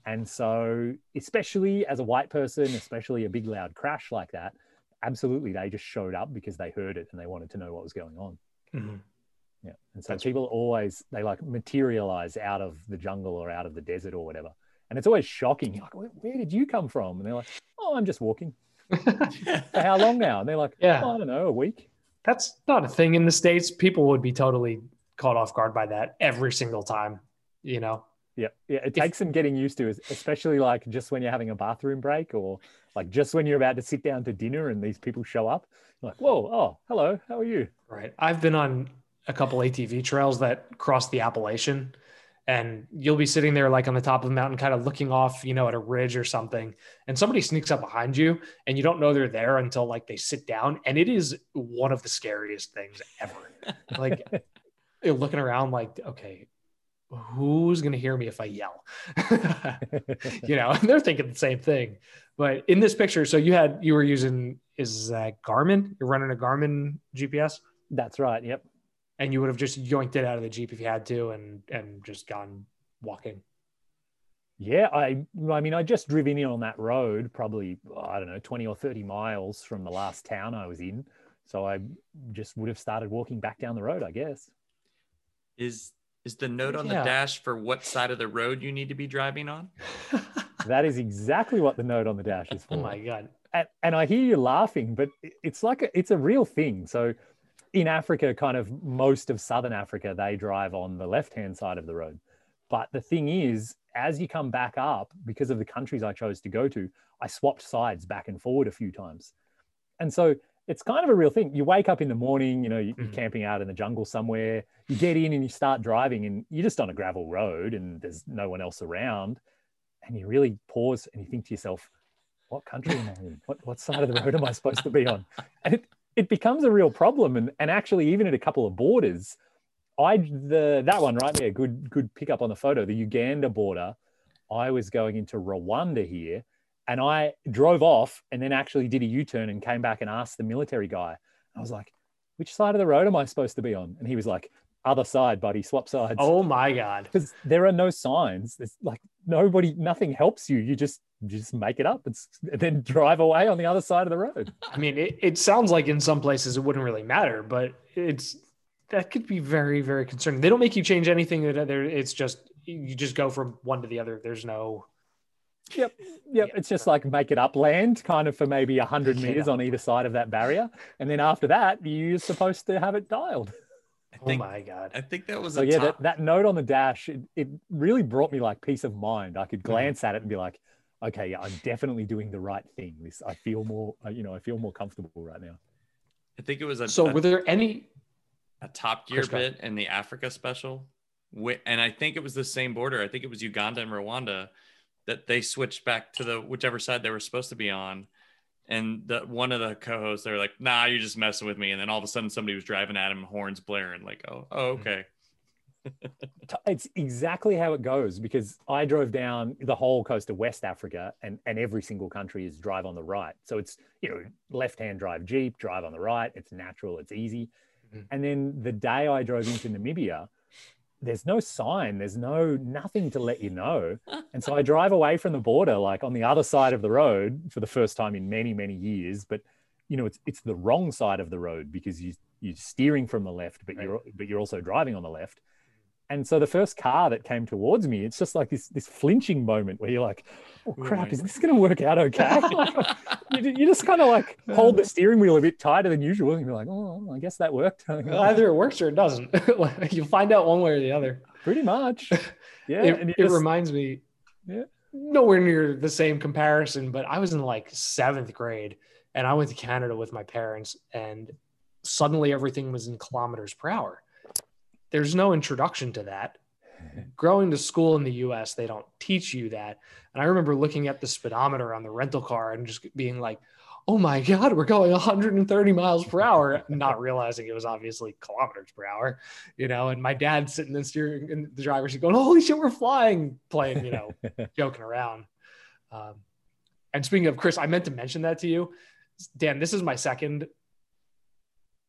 And so, especially as a white person, especially a big loud crash like that, absolutely, they just showed up because they heard it and they wanted to know what was going on. Mhm. Yeah. And so That's- people always, they like materialize out of the jungle or out of the desert or whatever. And it's always shocking. You're like, where, where did you come from? And they're like, oh, I'm just walking. For how long now? And they're like, Yeah. "Oh, I don't know, a week. That's not a thing in the states. People would be totally caught off guard by that every single time. You know, Yeah, yeah. It takes some getting used to, especially like just when you're having a bathroom break or like just when you're about to sit down to dinner and these people show up. You're like, whoa, oh, hello, how are you? right? I've been on a couple ATV trails that cross the Appalachian, and you'll be sitting there like on the top of a mountain, kind of looking off, you know, at a ridge or something, and somebody sneaks up behind you, and you don't know they're there until like they sit down, and it is one of the scariest things ever. Like you're looking around, like, okay, who's gonna hear me if I yell? you know, and they're thinking the same thing. But in this picture, so you had you were using is that Garmin? You're running a Garmin GPS, That's right. Yep. And you would have just yoinked it out of the Jeep if you had to, and and just gone walking. Yeah, I I mean I just driven in on that road probably I don't know 20 or 30 miles from the last town I was in. So I just would have started walking back down the road, I guess. Is is the note on Yeah. the dash for what side of the road you need to be driving on? That is exactly what the note on the dash is oh for. oh my god! and, and I hear you laughing, but it's like a, it's a real thing. So in Africa, kind of most of southern Africa, they drive on the left hand side of the road. But the thing is, as you come back up, because of the countries I chose to go to, I swapped sides back and forward a few times. And so it's kind of a real thing. You wake up in the morning, you know, you- you're Mhm. camping out in the jungle somewhere, you get in and you start driving, and you're just on a gravel road and there's no one else around. And you really pause and you think to yourself, what country am I in? What, what side of the road am I supposed to be on? And it, it becomes a real problem. And and actually, even at a couple of borders, I the that one right there, good good pick up on the photo, the Uganda border. I was going into Rwanda here, and I drove off and then actually did a U turn and came back and asked the military guy. I was like, "Which side of the road am I supposed to be on?" And he was like, "Other side, buddy. Swap sides." Oh my god! because there are no signs. There's like nobody, nothing helps you. You just you just make it up and, and then drive away on the other side of the road. I mean, it, it sounds like in some places it wouldn't really matter, but it's that could be very, very concerning. They don't make you change anything. It's just you just go from one to the other. There's no. Yep, yep. It's just like make it up land, kind of for maybe a hundred meters on either side of that barrier, and then after that, you're supposed to have it dialed. I Oh my god! I think that was So a yeah, top. that, that note on the dash, it, it really brought me like peace of mind. I could Mm-hmm. glance at it and be like, okay, yeah, I'm definitely doing the right thing. This, I feel more, uh, you know, I feel more comfortable right now. I think it was a, So a, were there any? a Top Gear Chris, bit in the Africa special, and I think it was the same border. I think it was Uganda and Rwanda that they switched back to the whichever side they were supposed to be on. And the one of the co-hosts, they're like, "Nah, you're just messing with me." And then all of a sudden, somebody was driving at him, horns blaring, like, "Oh, oh, Mm-hmm. okay." It's exactly how it goes because I drove down the whole coast of West Africa and, and every single country is drive on the right. So it's, you know, left hand drive Jeep, drive on the right. It's natural, it's easy. Mhm. And then the day I drove into Namibia, there's no sign, there's no nothing to let you know. And so I drive away from the border, like on the other side of the road for the first time in many, many years. But you know, it's it's the wrong side of the road because you you're steering from the left, but Right. you're but you're also driving on the left. And so the first car that came towards me, it's just like this this flinching moment where you're like, "Oh crap, is this going to work out okay?" you, you just kind of like hold the uh. steering wheel a bit tighter than usual, and you're like, "Oh, I guess that worked." Either it works or it doesn't. You'll find out one way or the other. Pretty much, yeah. it, and it just- reminds me Yeah. nowhere near the same comparison but i was in like seventh grade and i went to canada with my parents and suddenly everything was in kilometers per hour there's no introduction to that. Growing to school in the us they don't teach you that. And i remember looking at the speedometer on the rental car and just being like oh my god we're going 130 miles per hour not realizing it was obviously kilometers per hour you know and my dad sitting in steering in the driver's seat going holy shit we're flying playing you know joking around. Um, and speaking of chris i meant to mention that to you. Dan this is my second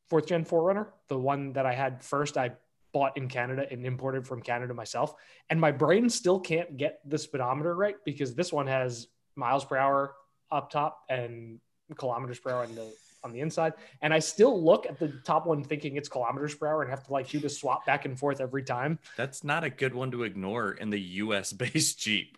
fourth gen 4Runner the one that i had first. I bought in canada and imported from canada myself and my brain still can't get the speedometer right because this one has miles per hour up top and kilometers per hour on the on the inside and i still look at the top one thinking it's kilometers per hour and have to like do the swap back and forth every time That's not a good one to ignore in the US based Jeep.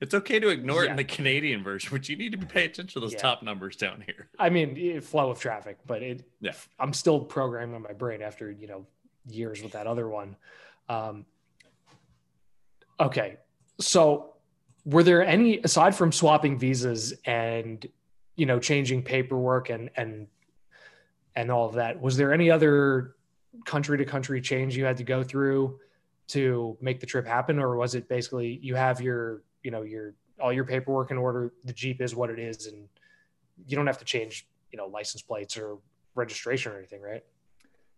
It's okay to ignore it in the Canadian version, but you need to pay attention to those Yeah. top numbers down here. I mean, flow of traffic, but it. Yeah. I'm still programming my brain after you know years with that other one. Um, okay, so were there any aside from swapping visas and you know changing paperwork and and and all of that? Was there any other country to country change you had to go through to make the trip happen, or was it basically you have your you know your all your paperwork in order, the Jeep is what it is, and you don't have to change you know license plates or registration or anything, right?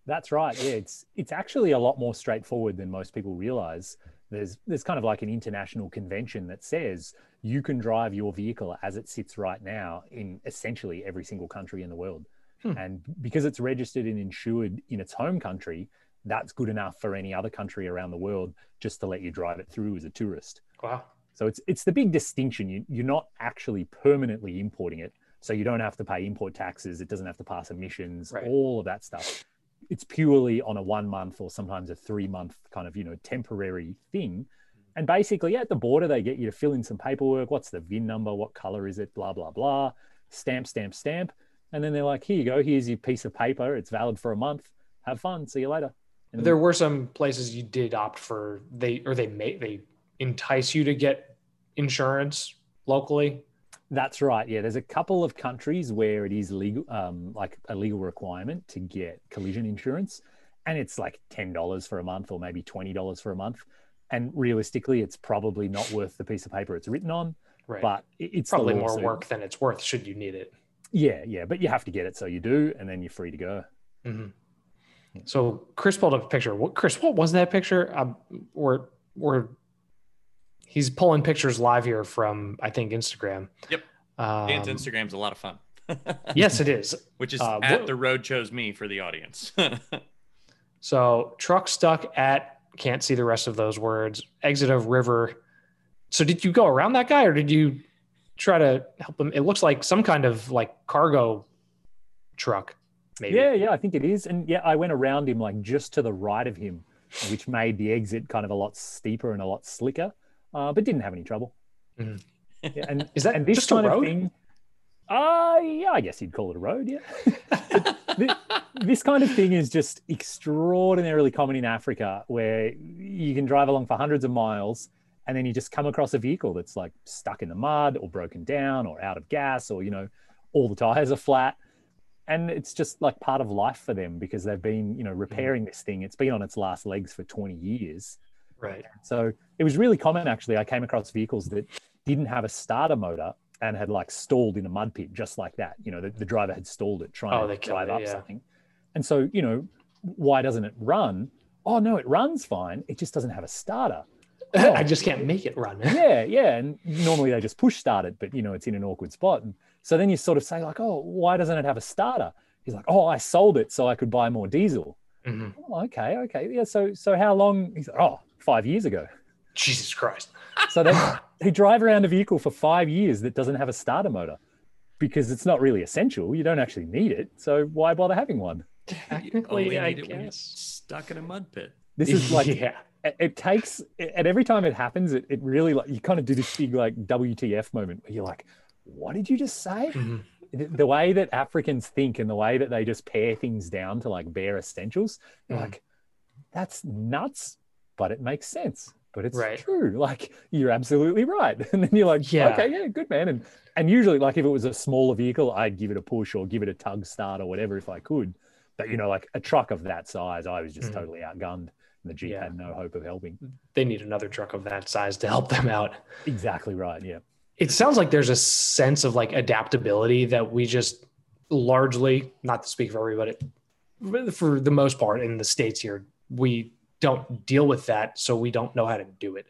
That's right. Yeah, it's it's actually a lot more straightforward than most people realize. There's there's kind of like an international convention that says you can drive your vehicle as it sits right now in essentially every single country in the world. Hmm. And because it's registered and insured in its home country, that's good enough for any other country around the world just to let you drive it through as a tourist. Wow. So it's it's the big distinction. You, you're not actually permanently importing it, so you don't have to pay import taxes. It doesn't have to pass emissions, Right. all of that stuff. It's purely on a one month or sometimes a three month kind of you know temporary thing. Mm-hmm. And basically, at the border, they get you to fill in some paperwork. What's the VIN number? What color is it? Blah blah blah. Stamp, stamp, stamp. And then they're like, "Here you go. Here's your piece of paper. It's valid for a month. Have fun. See you later." And There were some places you did opt for they or they may they entice you to get insurance locally. That's right. Yeah, there's a couple of countries where it is legal, um, like a legal requirement to get collision insurance, and it's like ten dollars for a month or maybe twenty dollars for a month. And realistically, it's probably not worth the piece of paper it's written on. Right. But it's probably more so- work than it's worth should you need it. Yeah, yeah, but you have to get it, so you do, and then you're free to go. Mhm. So Chris pulled up a picture. What Chris? What was that picture? Um, or or he's pulling pictures live here from I think Instagram. Yep. Um, Dan's Instagram's a lot of fun. yes, it is. Which is Uh, at what- the road chose me for the audience. So truck stuck at can't see the rest of those words. Exit of river. So did you go around that guy or did you try to help him? It looks like some kind of like cargo truck. Maybe. Yeah, yeah, I think it is. And yeah, I went around him like just to the right of him, which made the exit kind of a lot steeper and a lot slicker, uh, but didn't have any trouble. Mhm. Yeah, and Is that and this just a kind road? of thing, uh, yeah, I guess you'd call it a road. Yeah, Thi- this kind of thing is just extraordinarily common in Africa, where you can drive along for hundreds of miles, and then you just come across a vehicle that's like stuck in the mud or broken down or out of gas, or you know, all the tires are flat and it's just like part of life for them because they've been you know repairing this thing it's been on its last legs for 20 years Right. so it was really common actually i came across vehicles that didn't have a starter motor and had like stalled in a mud pit just like that you know the, the driver had stalled it trying Oh, to drive it, up yeah. something and so you know why doesn't it run oh no it runs fine it just doesn't have a starter I just can't make it run. yeah, yeah. And normally they just push start it, but you know, it's in an awkward spot. And so then you sort of say, like, oh, why doesn't it have a starter? He's like, oh, I sold it so I could buy more diesel. Mhm. Oh, okay, okay. Yeah. So so how long? He's like, oh, five years ago. Jesus Christ. So they they drive around a vehicle for five years that doesn't have a starter motor because it's not really essential. You don't actually need it. So why bother having one? Technically, Only I need it when you're guess. stuck in a mud pit. This is like yeah. it, it takes and every time it happens it, it really like you kind of do this big like wtf moment where you're like what did you just say Mhm. the, the way that africans think and the way that they just pare things down to like bare essentials you're Mhm. like that's nuts but it makes sense but it's Right. true like you're absolutely right and then you're like Yeah. okay yeah good man and and usually like if it was a smaller vehicle i'd give it a push or give it a tug start or whatever if i could but you know like a truck of that size i was just Mhm. totally outgunned and the jeep Yeah. had no hope of helping They need another truck of that size to help them out. Exactly right. Yeah. It sounds like there's a sense of like adaptability that we just largely, not to speak for everybody, but for the most part in the States here, we don't deal with that. So we don't know how to do it.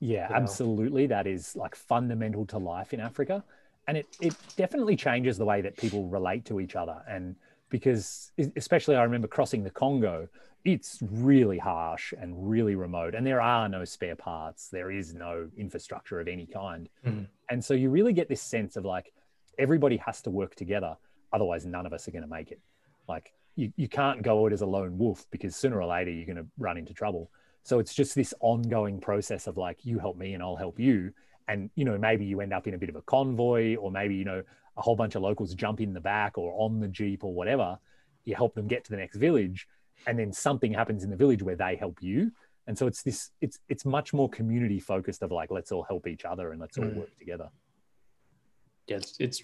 Yeah, You know? absolutely. That is like fundamental to life in Africa. And it, it definitely changes the way that people relate to each other. And because, especially, I remember crossing the Congo, it's really harsh and really remote. And there are no spare parts, there is no infrastructure of any kind. Mhm. And so you really get this sense of like everybody has to work together. Otherwise, none of us are going to make it. Like, you, you can't go out as a lone wolf because sooner or later you're going to run into trouble. So it's just this ongoing process of like, you help me and I'll help you. And, you know, maybe you end up in a bit of a convoy, or maybe, you know, a whole bunch of locals jump in the back or on the Jeep or whatever. You help them get to the next village. And then something happens in the village where they help you. And so it's this, it's, it's much more community focused of like, let's all help each other and let's all Mm. work together. Yeah, it's, it's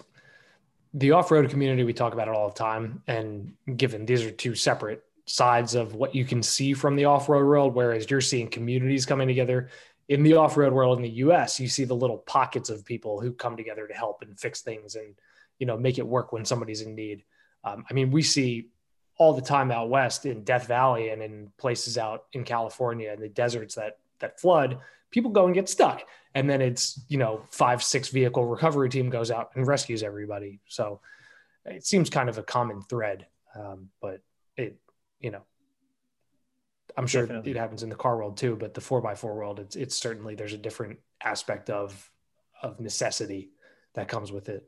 the off-road community. We talk about it all the time, and given these are two separate sides of what you can see from the off-road world, whereas you're seeing communities coming together in the off-road world in the U.S. You see the little pockets of people who come together to help and fix things, and you know make it work when somebody's in need. Um, I mean, we see all the time out west in Death Valley and in places out in California and the deserts that that flood. People go and get stuck, and then it's you know five six vehicle recovery team goes out and rescues everybody so it seems kind of a common thread um, but it you know i'm sure Definitely. it happens in the car world too but the four by four world it's, it's certainly there's a different aspect of of necessity that comes with it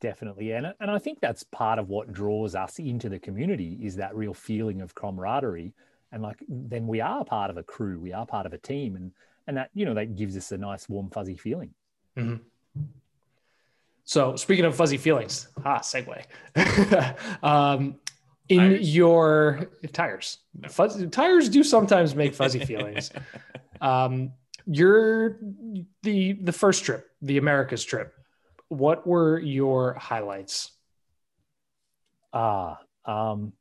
Definitely. yeah. And, and I think that's part of what draws us into the community is that real feeling of camaraderie. And like, then we are part of a crew, we are part of a team. And, and that, you know, that gives us a nice, warm, fuzzy feeling. so speaking of fuzzy feelings ah segue um, in Tires? your tires fuzz, tires do sometimes make fuzzy feelings um, you're the the first trip, the Americas trip. What were your highlights? Ah, um,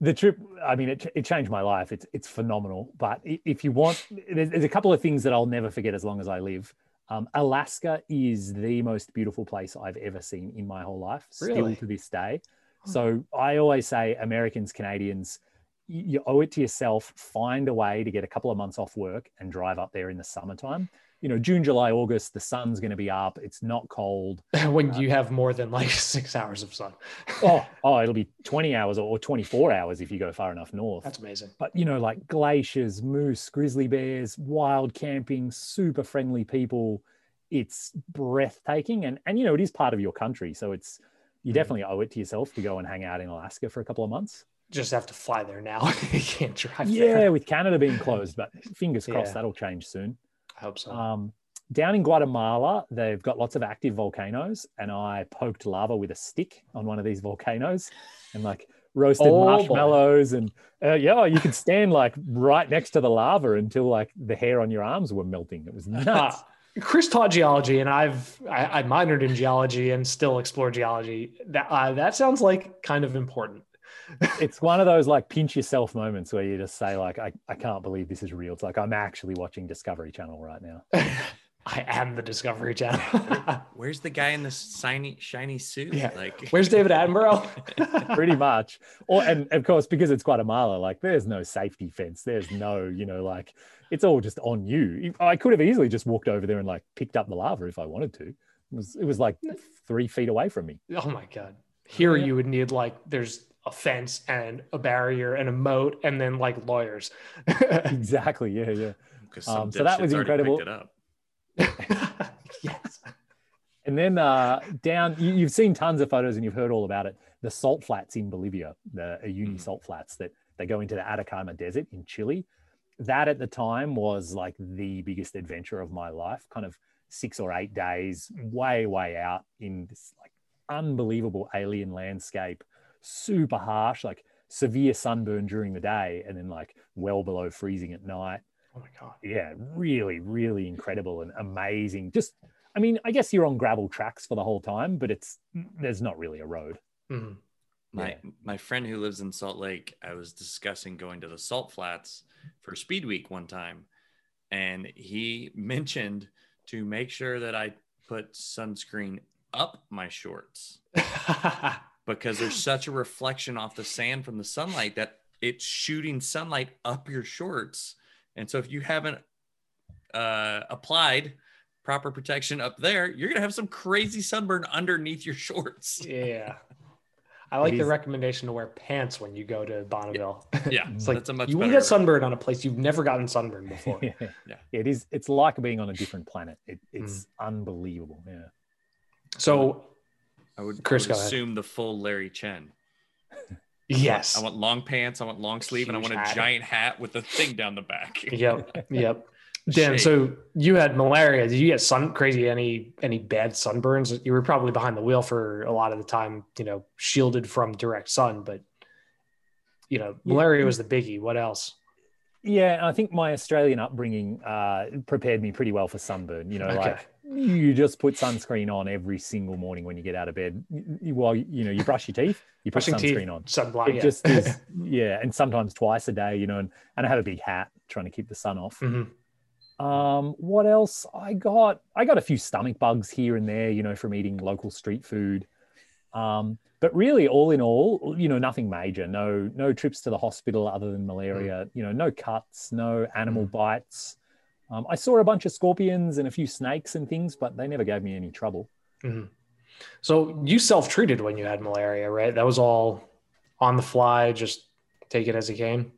the trip. I mean, it, it changed my life. It's it's phenomenal. But if you want, there's, there's a couple of things that I'll never forget as long as I live. Um, Alaska is the most beautiful place I've ever seen in my whole life, Really? still to this day. So I always say, Americans, Canadians, you, you owe it to yourself. Find a way to get a couple of months off work and drive up there in the summertime. You know, June, July, August, the sun's going to be up. It's not cold. when you have more than like six hours of sun. Oh, oh, it'll be 20 hours or 24 hours if you go far enough north. That's amazing. but you know like glaciers moose grizzly bears wild camping super friendly people it's breathtaking and and you know it is part of your country so it's you Mhm. definitely owe it to yourself to go and hang out in alaska for a couple of months Just have to fly there now. you can't drive yeah there. with canada being closed but fingers crossed Yeah. that'll change soon I hope so. um, down in guatemala they've got lots of active volcanoes and i poked lava with a stick on one of these volcanoes and like roasted Oh, boy. marshmallows and uh, yeah you could stand like right next to the lava until like the hair on your arms were melting it was nuts Chris taught geology, and I've I, I minored in geology and still explore geology. That uh, that sounds like kind of important. It's one of those like pinch yourself moments where you just say like I, I can't believe this is real it's like i'm actually watching discovery channel right now I am the Discovery Channel. Where's the guy in the shiny shiny suit? Yeah. Like Where's David Attenborough? pretty much or and of course because it's guatemala like there's no safety fence there's no you know like it's all just on you i could have easily just walked over there and like picked up the lava if i wanted to it was it was like three feet away from me oh my god! Here Yeah. you would need like there's a fence and a barrier and a moat and then like lawyers. exactly yeah Yeah. Um, so that was incredible. Yes. and then uh down you, you've seen tons of photos and you've heard all about it the salt flats in bolivia the Uyuni Mhm. salt flats that they go into the atacama desert in chile that at the time was like the biggest adventure of my life kind of six or eight days way way out in this like unbelievable alien landscape super harsh like severe sunburn during the day and then like well below freezing at night Oh my god. yeah really really incredible and amazing just i mean i guess you're on gravel tracks for the whole time but it's there's not really a road Mhm. My Yeah. my friend who lives in Salt Lake, I was discussing going to the Salt Flats for Speed Week one time, and he mentioned to make sure that I put sunscreen up my shorts because there's such a reflection off the sand from the sunlight that it's shooting sunlight up your shorts. And so if you haven't uh, applied proper protection up there, you're gonna have some crazy sunburn underneath your shorts. yeah. I like the recommendation to wear pants when you go to Bonneville. Yeah, It's like that's a much you will better. get sunburned on a place you've never gotten sunburned before. yeah. Yeah. it is it's like being on a different planet it, it's Mm. unbelievable yeah So I would, Chris, I would go ahead. assume the full Larry Chen. yes. I want long pants. I want long sleeve, and I want a hat. giant hat with a thing down the back. Yep. Yep. Dan, Shade. so you had malaria. Did you get sun crazy any any bad sunburns? You were probably behind the wheel for a lot of the time, you know, shielded from direct sun, but you know, Yeah. malaria was the biggie. What else? yeah i think my australian upbringing uh prepared me pretty well for sunburn you know Okay. like you just put sunscreen on every single morning when you get out of bed. While you know you brush your teeth you put Brushing teeth, sunscreen on. sunblock. it yeah. just is yeah and sometimes twice a day you know and, and i have a big hat trying to keep the sun off. Mhm. um what else? I got i got a few stomach bugs here and there you know from eating local street food. Um but really all in all you know nothing major. No no trips to the hospital other than malaria you know no cuts no animal bites um, i saw a bunch of scorpions and a few snakes and things but they never gave me any trouble Mhm. So you self treated when you had malaria, right? That was all on the fly. Just take it as it came.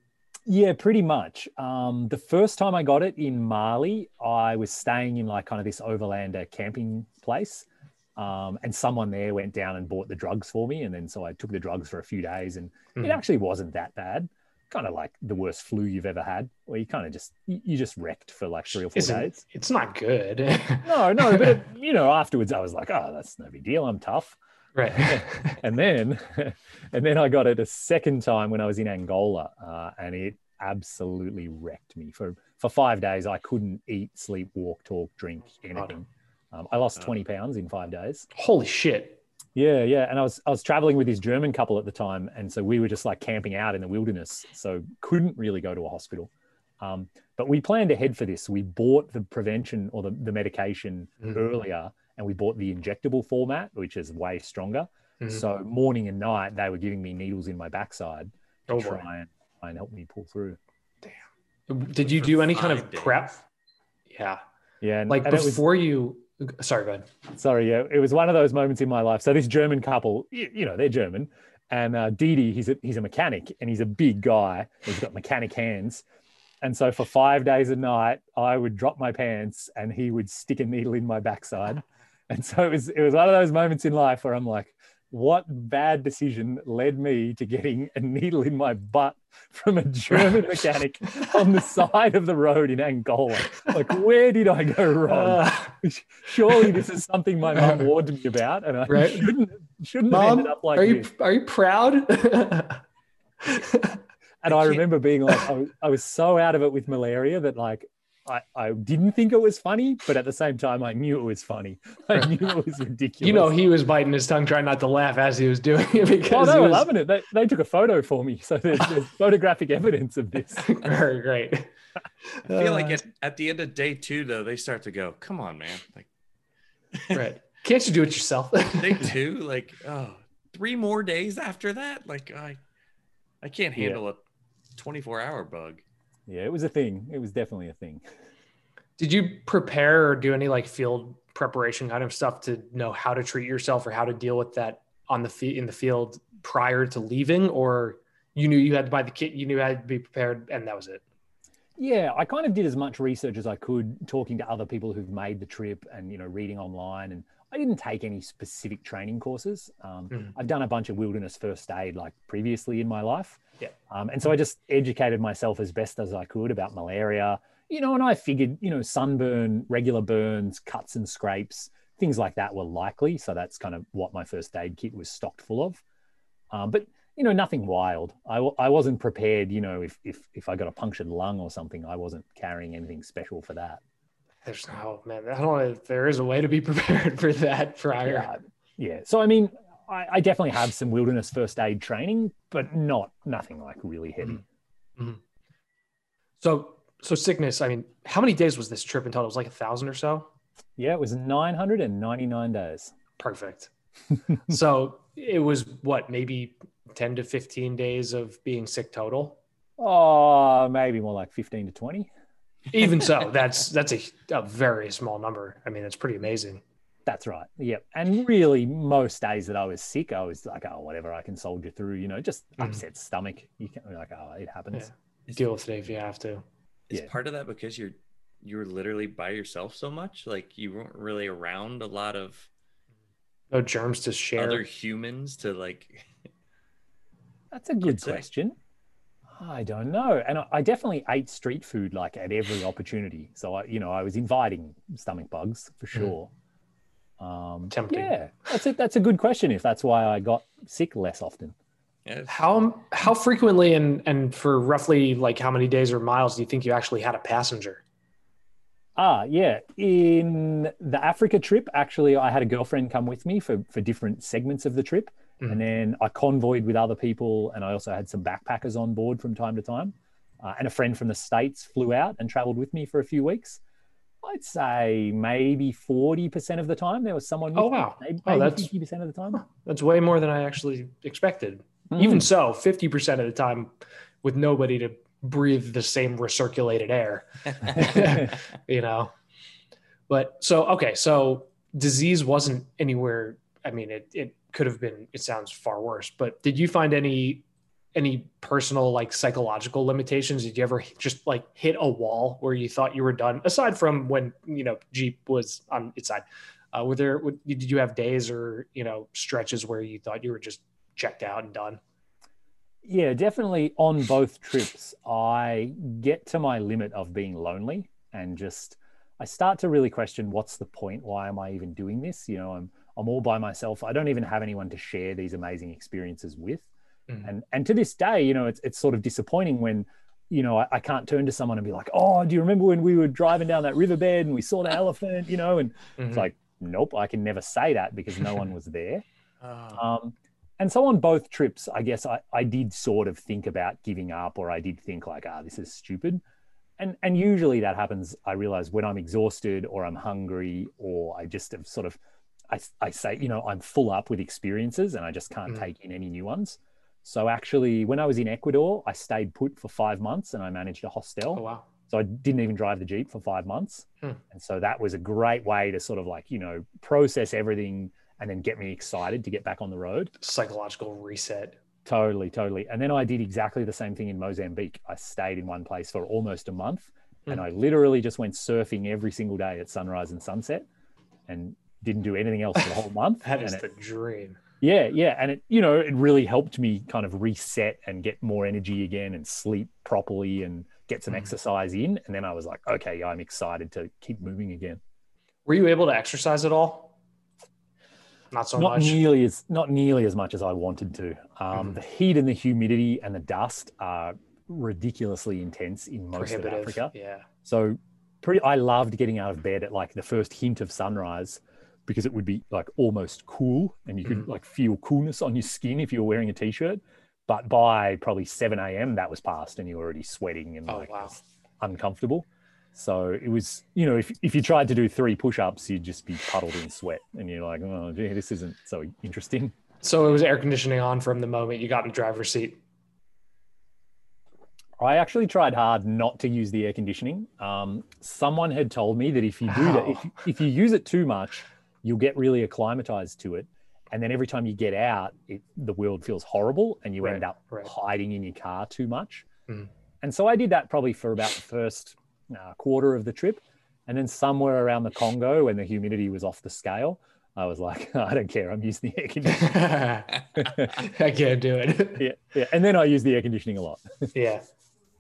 Yeah, pretty much. Um, the first time I got it in Mali, I was staying in like kind of this overlander camping place. Um, and someone there went down and bought the drugs for me. And then so I took the drugs for a few days and it Mhm. actually wasn't that bad. Kind of like the worst flu you've ever had, where you kind of just, you just wrecked for like three or four Isn't- days. It's not good. No, no, but it, you know, afterwards I was like, oh, that's no big deal. I'm tough. right. and then and then I got it a second time when I was in Angola, uh, and it absolutely wrecked me for for five days. I couldn't eat, sleep, walk, talk, drink, anything. Um, I lost Oh. twenty pounds in five days. Holy shit. Yeah, yeah, and I was I was traveling with this German couple at the time, and so we were just like camping out in the wilderness, so couldn't really go to a hospital. Um, but we planned ahead for this. We bought the prevention or the, the medication Mhm. earlier, and we bought the injectable format, which is way stronger. Mhm. So morning and night, they were giving me needles in my backside to Oh, boy. try and, try and help me pull through. Did you do any kind of prep? Yeah. Yeah, and, Like and it was- before you, sorry, Ben. sorry, yeah, it was one of those moments in my life. So this German couple, you, you know, they're German, and uh, Didi, he's a he's a mechanic, and he's a big guy. He's got mechanic hands, and so for five days a night, I would drop my pants, and he would stick a needle in my backside, and so it was it was one of those moments in life where I'm like. What bad decision led me to getting a needle in my butt from a German mechanic on the side of the road in Angola? Like, where did I go wrong? Uh, surely this is something my mom warned me about, and I Right. shouldn't shouldn't have Mom, ended up like are you this. are you proud? And I I remember being like, I was, I was so out of it with malaria that like I, I didn't think it was funny, but at the same time I knew it was funny. I knew it was ridiculous. you know, he was biting his tongue, trying not to laugh as he was doing it oh, because they were was loving it. They, they took a photo for me, so there's, there's photographic evidence of this. very great. I feel like Uh, at, at the end of day two, though, they start to go, come on, man. Like right. Can't you do it yourself? day two, like, oh, three more days after that? Like, I I can't Yeah. handle a 24 hour bug. Yeah, it was a thing. It was definitely a thing. Did you prepare or do any like field preparation kind of stuff to know how to treat yourself or how to deal with that on the fe- in the field prior to leaving, or you knew you had to buy the kit, you knew had to be prepared, and that was it? Yeah, I kind of did as much research as I could, talking to other people who've made the trip and you know reading online. And I didn't take any specific training courses. Um, Mhm. I've done a bunch of wilderness first aid like previously in my life. Yeah. Um, and so I just educated myself as best as I could about malaria. You know, and I figured you know sunburn, regular burns, cuts and scrapes, things like that were likely. So that's kind of what my first aid kit was stocked full of. Um, but you know, nothing wild. I, w- I wasn't prepared, you know, if, if, if I got a punctured lung or something, I wasn't carrying anything special for that. There's no man. I don't know if there is a way to be prepared for that prior. Yeah. Yeah. So, I mean, I, I definitely have some wilderness first aid training, but not nothing like really heavy. Mm-hmm. Mm-hmm. So so sickness. I mean, how many days was this trip in total? It was like a thousand or so. Yeah. It was 999 days. Perfect. so it was what maybe ten to fifteen days of being sick total. Oh, maybe more like 15 to 20. Even so, that's that's a, a very small number. I mean, it's pretty amazing. That's right. Yep. And really, most days that I was sick, I was like, oh, whatever, I can soldier through, you know, just Mhm. upset stomach. You can, like, oh, it happens. Deal with it if you have to. Is Yeah. part of that because you're you were literally by yourself so much? Like you weren't really around a lot of No germs to share. other humans to like That's a good say. question. I don't know. And I, I definitely ate street food like at every opportunity. So I, you know, I was inviting stomach bugs for sure. Um, Tempting. Yeah, that's it. That's a good question. If that's why I got sick less often. yeah, How how frequently and and for roughly like how many days or miles do you think you actually had a passenger? Ah, yeah. In the Africa trip, actually, I had a girlfriend come with me for for different segments of the trip, Mhm. and then I convoyed with other people, and I also had some backpackers on board from time to time. Uh, and a friend from the states flew out and traveled with me for a few weeks. I'd say maybe forty percent of the time there was someone. With Oh, me. wow. Maybe, Oh, that's- fifty percent of the time. That's way more than I actually expected. Mm. Even so, fifty percent of the time with nobody to breathe the same recirculated air. you know but so okay so disease wasn't anywhere i mean it, it could have been it sounds far worse but did you find any any personal like psychological limitations did you ever just like hit a wall where you thought you were done aside from when you know jeep was on its side uh, were there did you have days or you know stretches where you thought you were just checked out and done Yeah, definitely on both trips, I get to my limit of being lonely and just I start to really question what's the point? Why am I even doing this? You know, I'm I'm all by myself. I don't even have anyone to share these amazing experiences with. Mhm. And and to this day, you know, it's it's sort of disappointing when you know, I, I can't turn to someone and be like, "Oh, do you remember when we were driving down that riverbed and we saw the elephant?" You know, and Mhm. it's like, nope, I can never say that because no one was there. Oh, Um, and so on both trips, I guess I, I did sort of think about giving up, or I did think like, ah, this is stupid. and and usually that happens. I realize when I'm exhausted or I'm hungry or I just have sort of, I I say you know I'm full up with experiences and I just can't Mm. take in any new ones. So actually, when I was in Ecuador, I stayed put for five months and I managed a hostel. Oh wow. So I didn't even drive the Jeep for five months. Hmm. And so that was a great way to sort of like, you know, process everything and then get me excited to get back on the road. Psychological reset. Totally, totally. And then I did exactly the same thing in Mozambique. I stayed in one place for almost a month and Hmm. I literally just went surfing every single day at sunrise and sunset and didn't do anything else for the whole month. That is it- the dream. yeah, yeah, and it you know it really helped me kind of reset and get more energy again and sleep properly and get some Mm. exercise in. And then I was like, okay, I'm excited to keep moving again. Were you able to exercise at all? Not so not much. nearly as not nearly as much as I wanted to. Um, Mhm. The heat and the humidity and the dust are ridiculously intense in most of Africa. Yeah. So pretty I loved getting out of bed at like the first hint of sunrise because it would be like almost cool and you could Mhm. like feel coolness on your skin if you were wearing a t-shirt. But by probably 7 a.m. that was past and you were already sweating and Oh like wow. uncomfortable. So it was, you know, if, if you tried to do three push-ups, you'd just be puddled in sweat and you're like, oh gee, this isn't so interesting. So it was air conditioning on from the moment you got in the driver's seat. I actually tried hard not to use the air conditioning. Um, someone had told me that if you do that, if, if you use it too much, you'll get really acclimatized to it. And then every time you get out, it, the world feels horrible and you Right, end up right. hiding in your car too much. Mhm. And so I did that probably for about the first uh, quarter of the trip. And then somewhere around the Congo, when the humidity was off the scale, I was like, I don't care. I'm using the air conditioning. I can't do it. yeah, yeah. And then I use the air conditioning a lot. Yeah.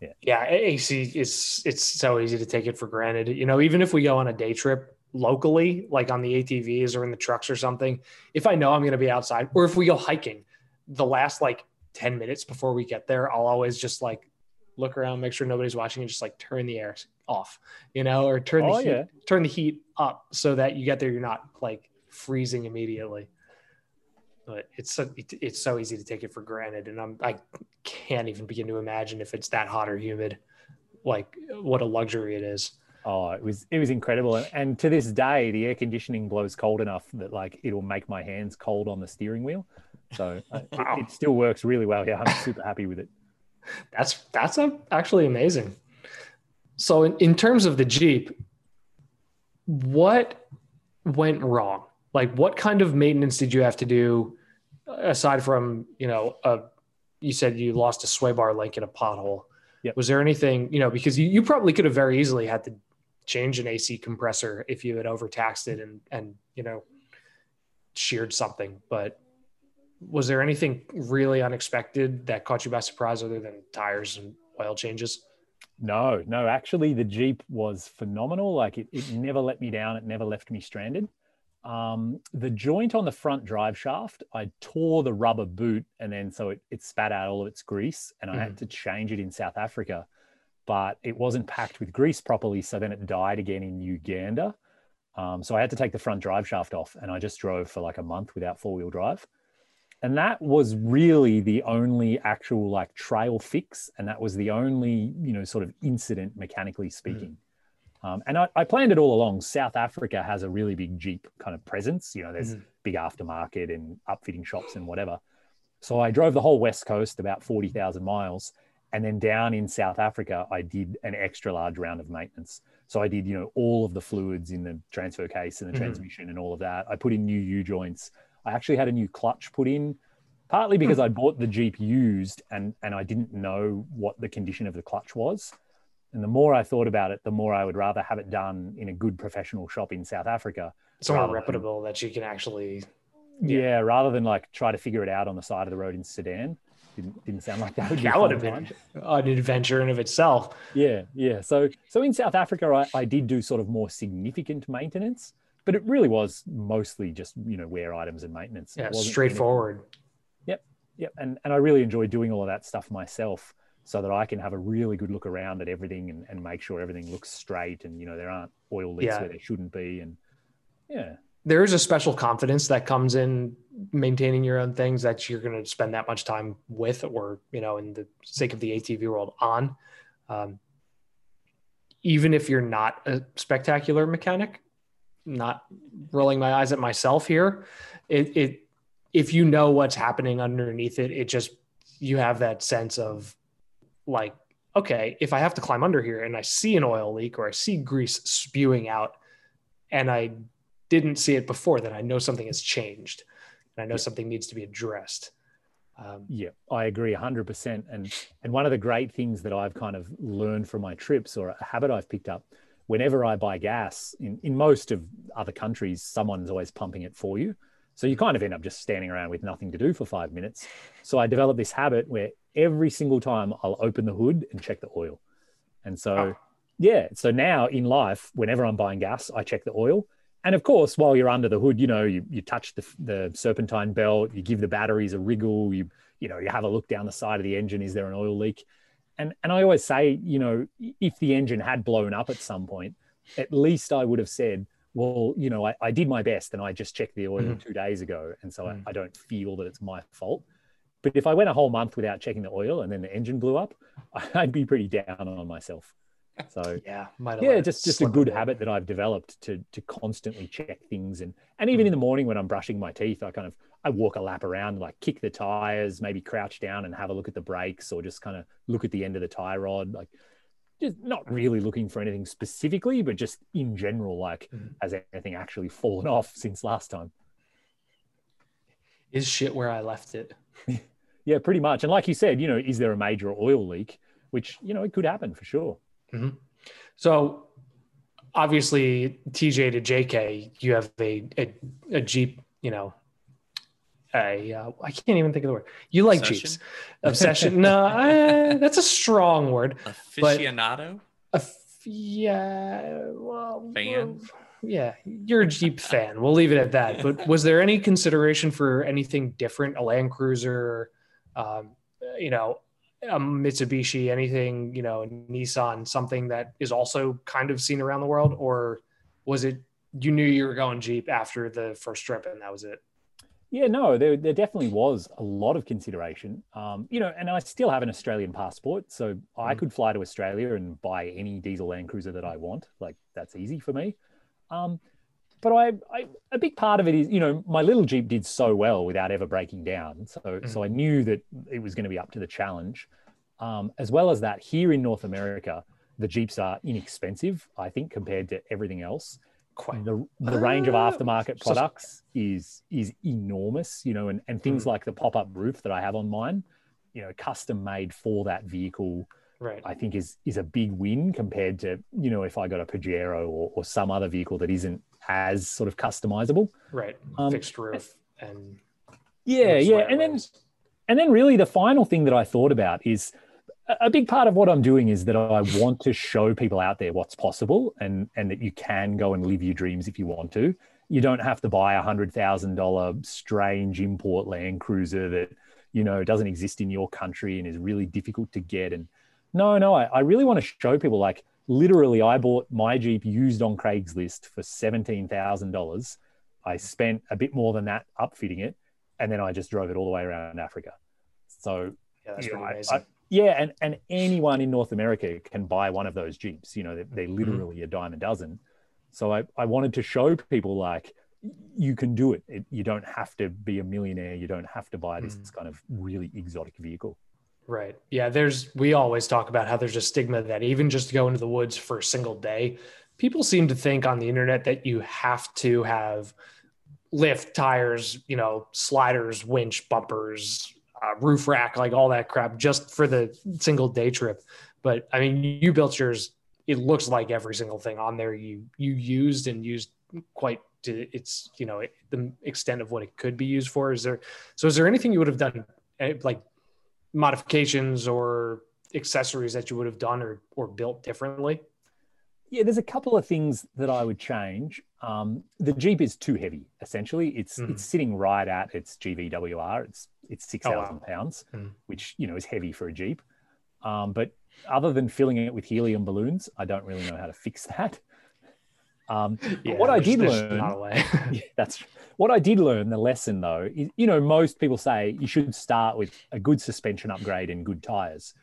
Yeah. Yeah. AC is it's so easy to take it for granted. You know, even if we go on a day trip locally, like on the ATVs or in the trucks or something, if I know I'm gonna be outside, or if we go hiking, the last like 10 minutes before we get there, I'll always just like look around, make sure nobody's watching, and just like turn the air off, you know, or turn the Oh, heat, yeah. turn the heat up so that you get there, you're not like freezing immediately. But it's so it's so easy to take it for granted, and I'm I can't even begin to imagine if it's that hot or humid, like what a luxury it is. Oh, it was it was incredible, and, and to this day, the air conditioning blows cold enough that like it'll make my hands cold on the steering wheel. So uh, it- it, still works really well. Yeah, I'm super happy with it. That's that's a, actually amazing. So in, in terms of the Jeep, what went wrong? Like what kind of maintenance did you have to do aside from, you know, a you said you lost a sway bar link in a pothole. Yep. Was there anything, you know, because you, you probably could have very easily had to change an AC compressor if you had overtaxed it and and you know sheared something, but was there anything really unexpected that caught you by surprise other than tires and oil changes? No, no, actually, the Jeep was phenomenal. Like it, it never let me down. It never left me stranded. Um, the joint on the front drive shaft, I tore the rubber boot and then so it, it spat out all of its grease and I had to change it in South Africa, but it wasn't packed with grease properly. So then it died again in Uganda. Um, so I had to take the front drive shaft off and I just drove for like a month without four wheel drive. And that was really the only actual like trail fix. And that was the only, you know, sort of incident mechanically speaking. Um, and I, I planned it all along. South Africa has a really big Jeep kind of presence. You know, there's Mhm. big aftermarket and upfitting shops and whatever. So I drove the whole West Coast, about 40,000 miles. And then down in South Africa, I did an extra large round of maintenance. So I did, you know, all of the fluids in the transfer case and the Mhm. transmission and all of that. I put in new U joints. I actually had a new clutch put in, partly because I bought the Jeep used and and I didn't know what the condition of the clutch was. And the more I thought about it, the more I would rather have it done in a good professional shop in South Africa. Somewhere Rather than- reputable that you can actually Yeah. Yeah. rather than like try to figure it out on the side of the road in Sudan. Didn't didn't sound like that would be that would have been an adventure in of itself. Yeah, yeah. So so in South Africa, I, I did do sort of more significant maintenance, but it really was mostly just you know wear items and maintenance. Yeah, wasn't anything- straightforward. Yep, Yep. and and I really enjoy doing all of that stuff myself, so that I can have a really good look around at everything and, and make sure everything looks straight and you know there aren't oil leaks Yeah. where there shouldn't be and yeah. There is a special confidence that comes in maintaining your own things that you're going to spend that much time with, or you know, in the sake of the ATV world, on. Um, even if you're not a spectacular mechanic, not rolling my eyes at myself here, it, it if you know what's happening underneath it, it just you have that sense of like, okay, if I have to climb under here and I see an oil leak or I see grease spewing out and I didn't see it before, then I know something has changed and I know something needs to be addressed. Um, yeah, I agree 100%. And and one of the great things that I've kind of learned from my trips or a habit I've picked up, whenever I buy gas in, in most of other countries, someone's always pumping it for you. So you kind of end up just standing around with nothing to do for five minutes. So I developed this habit where every single time I'll open the hood and check the oil. And so, oh. yeah, so now in life, whenever I'm buying gas, I check the oil. And of course, while you're under the hood, you know, you, you touch the, the serpentine belt, you give the batteries a wriggle, you, you know, you have a look down the side of the engine. Is there an oil leak? And, and I always say, you know, if the engine had blown up at some point, at least I would have said, well, you know, I, I did my best and I just checked the oil mm-hmm. two days ago. And so mm-hmm. I, I, don't feel that it's my fault. But if I went a whole month without checking the oil and then the engine blew up, I'd be pretty down on myself. So yeah, yeah, just just a good habit that I've developed to to constantly check things and and even mm. in the morning when I'm brushing my teeth, I kind of I walk a lap around, like kick the tires, maybe crouch down and have a look at the brakes, or just kind of look at the end of the tie rod, like just not really looking for anything specifically, but just in general, like mm. has anything actually fallen off since last time? Is shit where I left it? yeah, pretty much. And like you said, you know, is there a major oil leak? Which you know it could happen for sure. Mm-hmm. So obviously, TJ to JK, you have a, a, a Jeep, you know, a uh, I can't even think of the word. You like Obsession? Jeeps. Obsession. no, uh, that's a strong word. Aficionado? A, yeah. Well, fan? Well, yeah, you're a Jeep fan. We'll leave it at that. But was there any consideration for anything different? A Land Cruiser, um, you know, a Mitsubishi, anything, you know, Nissan, something that is also kind of seen around the world, or was it you knew you were going Jeep after the first trip and that was it? Yeah, no, there, there definitely was a lot of consideration. Um, you know, and I still have an Australian passport, so mm. I could fly to Australia and buy any diesel Land Cruiser that I want. Like that's easy for me. Um, but I, I, a big part of it is, you know, my little Jeep did so well without ever breaking down. So, mm-hmm. so I knew that it was going to be up to the challenge. Um, as well as that, here in North America, the Jeeps are inexpensive, I think, compared to everything else. Quite. The, the range of ah. aftermarket products is is enormous, you know, and, and things mm. like the pop up roof that I have on mine, you know, custom made for that vehicle right. I think is is a big win compared to you know if I got a Pajero or, or some other vehicle that isn't as sort of customizable. Right. Um, Fixed roof and yeah, yeah, and then and then really the final thing that I thought about is a big part of what I'm doing is that I want to show people out there what's possible and and that you can go and live your dreams if you want to. You don't have to buy a hundred thousand dollar strange import Land Cruiser that you know doesn't exist in your country and is really difficult to get and no, no, I, I really want to show people like literally, I bought my Jeep used on Craigslist for $17,000. I spent a bit more than that upfitting it. And then I just drove it all the way around Africa. So, yeah, that's pretty amazing. I, yeah, and, and anyone in North America can buy one of those Jeeps. You know, they're, they're mm-hmm. literally mm-hmm. a dime a dozen. So I, I wanted to show people like you can do it. it. You don't have to be a millionaire. You don't have to buy this mm. kind of really exotic vehicle. Right. Yeah. There's, we always talk about how there's a stigma that even just to go into the woods for a single day, people seem to think on the internet that you have to have lift, tires, you know, sliders, winch, bumpers, uh, roof rack, like all that crap just for the single day trip. But I mean, you built yours. It looks like every single thing on there you you used and used quite to its you know the extent of what it could be used for. Is there so is there anything you would have done eh, like modifications or accessories that you would have done or, or built differently? Yeah, there's a couple of things that I would change. Um, the Jeep is too heavy. Essentially, it's mm. it's sitting right at its GVWR. It's it's six thousand oh, wow. pounds, mm. which you know is heavy for a Jeep. Um, but other than filling it with helium balloons, I don't really know how to fix that. Um, yeah, what I did learn, yeah, that's what I did learn. The lesson, though, is you know most people say you should start with a good suspension upgrade and good tires,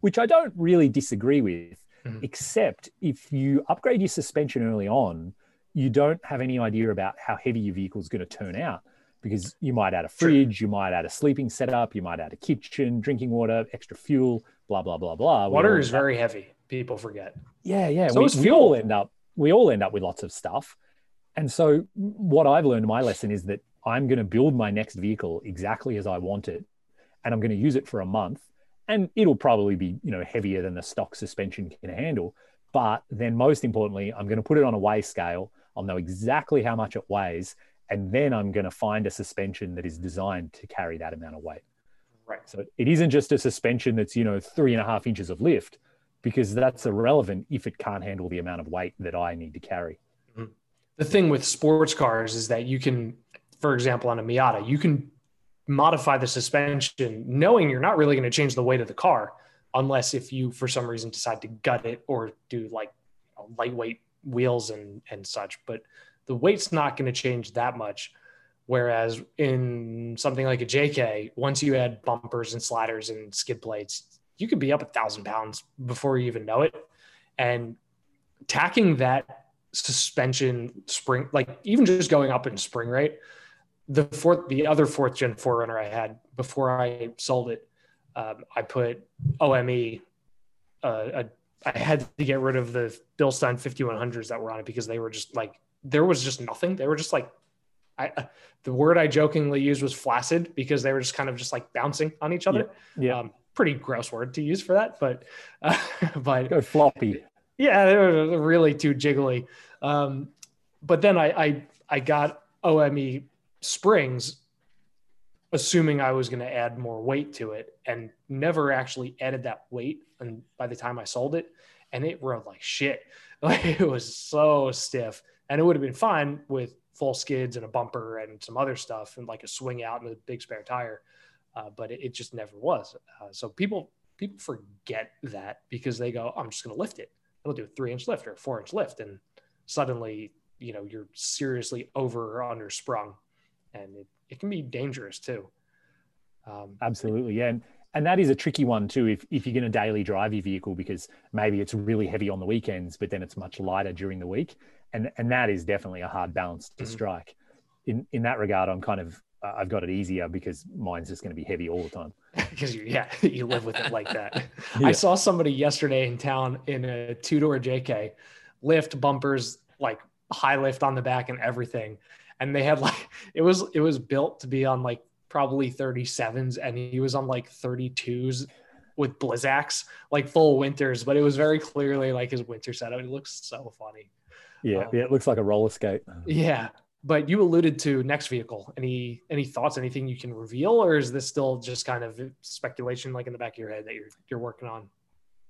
which I don't really disagree with. Mhm. except if you upgrade your suspension early on, you don't have any idea about how heavy your vehicle is going to turn out because you might add a fridge, you might add a sleeping setup, you might add a kitchen, drinking water, extra fuel, blah blah blah blah. Water is very heavy. People forget. yeah, yeah. So we, is we fuel. all end up we all end up with lots of stuff. And so what I've learned my lesson is that I'm going to build my next vehicle exactly as I want it and I'm going to use it for a month and it'll probably be, you know, heavier than the stock suspension can handle, but then most importantly, I'm going to put it on a weigh scale. I'll know exactly how much it weighs and then I'm going to find a suspension that is designed to carry that amount of weight. Right. So it isn't just a suspension that's, you know, three and a half inches of lift because that's irrelevant if it can't handle the amount of weight that I need to carry. Mm-hmm. The thing with sports cars is that you can, for example, on a Miata, you can modify the suspension knowing you're not really going to change the weight of the car unless if you for some reason decide to gut it or do like you know, lightweight wheels and and such. But the weight's not going to change that much. Whereas in something like a jk once you add bumpers and sliders and skid plates you could be up a thousand pounds before you even know it. And tacking that suspension spring like even just going up in spring rate the fourth the other fourth gen 4Runner i had before i sold it um, i put ome uh, a, i had to get rid of the bilstein 5100s that were on it because they were just like there was just nothing. They were just like i uh, the word i jokingly used was flaccid because they were just kind of just like bouncing on each other. Yeah. um, pretty gross word to use for that but uh, but Go floppy. yeah, they were really too jiggly. Um, but then I, I I got OME springs, assuming I was going to add more weight to it, and never actually added that weight. And by the time I sold it, and it rode like shit. Like it was so stiff, and it would have been fine with full skids and a bumper and some other stuff, and like a swing out and a big spare tire. Uh, but it, it just never was. Uh, so people people forget that because they go, I'm just going to lift it it'll do a three inch lift or a four inch lift and suddenly you know you're seriously over or under sprung and it, it can be dangerous too um, Absolutely. Yeah. And, and that is a tricky one too if, if you're going to daily drive your vehicle because maybe it's really heavy on the weekends, but then it's much lighter during the week. And, and that is definitely a hard balance to Mhm. strike. In, in that regard, I'm kind of, uh, I've got it easier because mine's just going to be heavy all the time. because you yeah you live with it like that Yeah. i saw somebody yesterday in town in a two-door jk lift bumpers like high lift on the back and everything and they had like it was it was built to be on like probably 37s and he was on like 32s with blizzaks like full winters but it was very clearly like his winter setup it looks so funny Yeah. Um, yeah. It looks like a roller skate. yeah but you alluded to next vehicle any any thoughts anything you can reveal or is this still just kind of speculation like in the back of your head that you're you're working on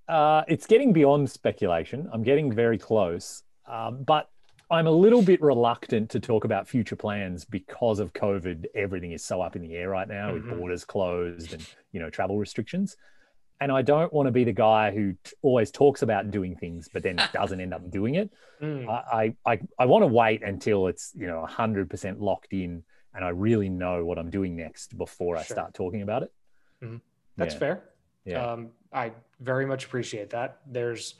Uh, it's getting beyond speculation. I'm getting very close, um, but I'm a little bit reluctant to talk about future plans because of COVID. Everything is so up in the air right now Mhm. with borders closed and you know travel restrictions. And I don't want to be the guy who t- always talks about doing things but then doesn't end up doing it. Mm, I I, I, want to wait until it's you know 100% locked in and I really know what I'm doing next before I start talking about it. Mhm. that's Yeah. fair Yeah. um i very much appreciate that there's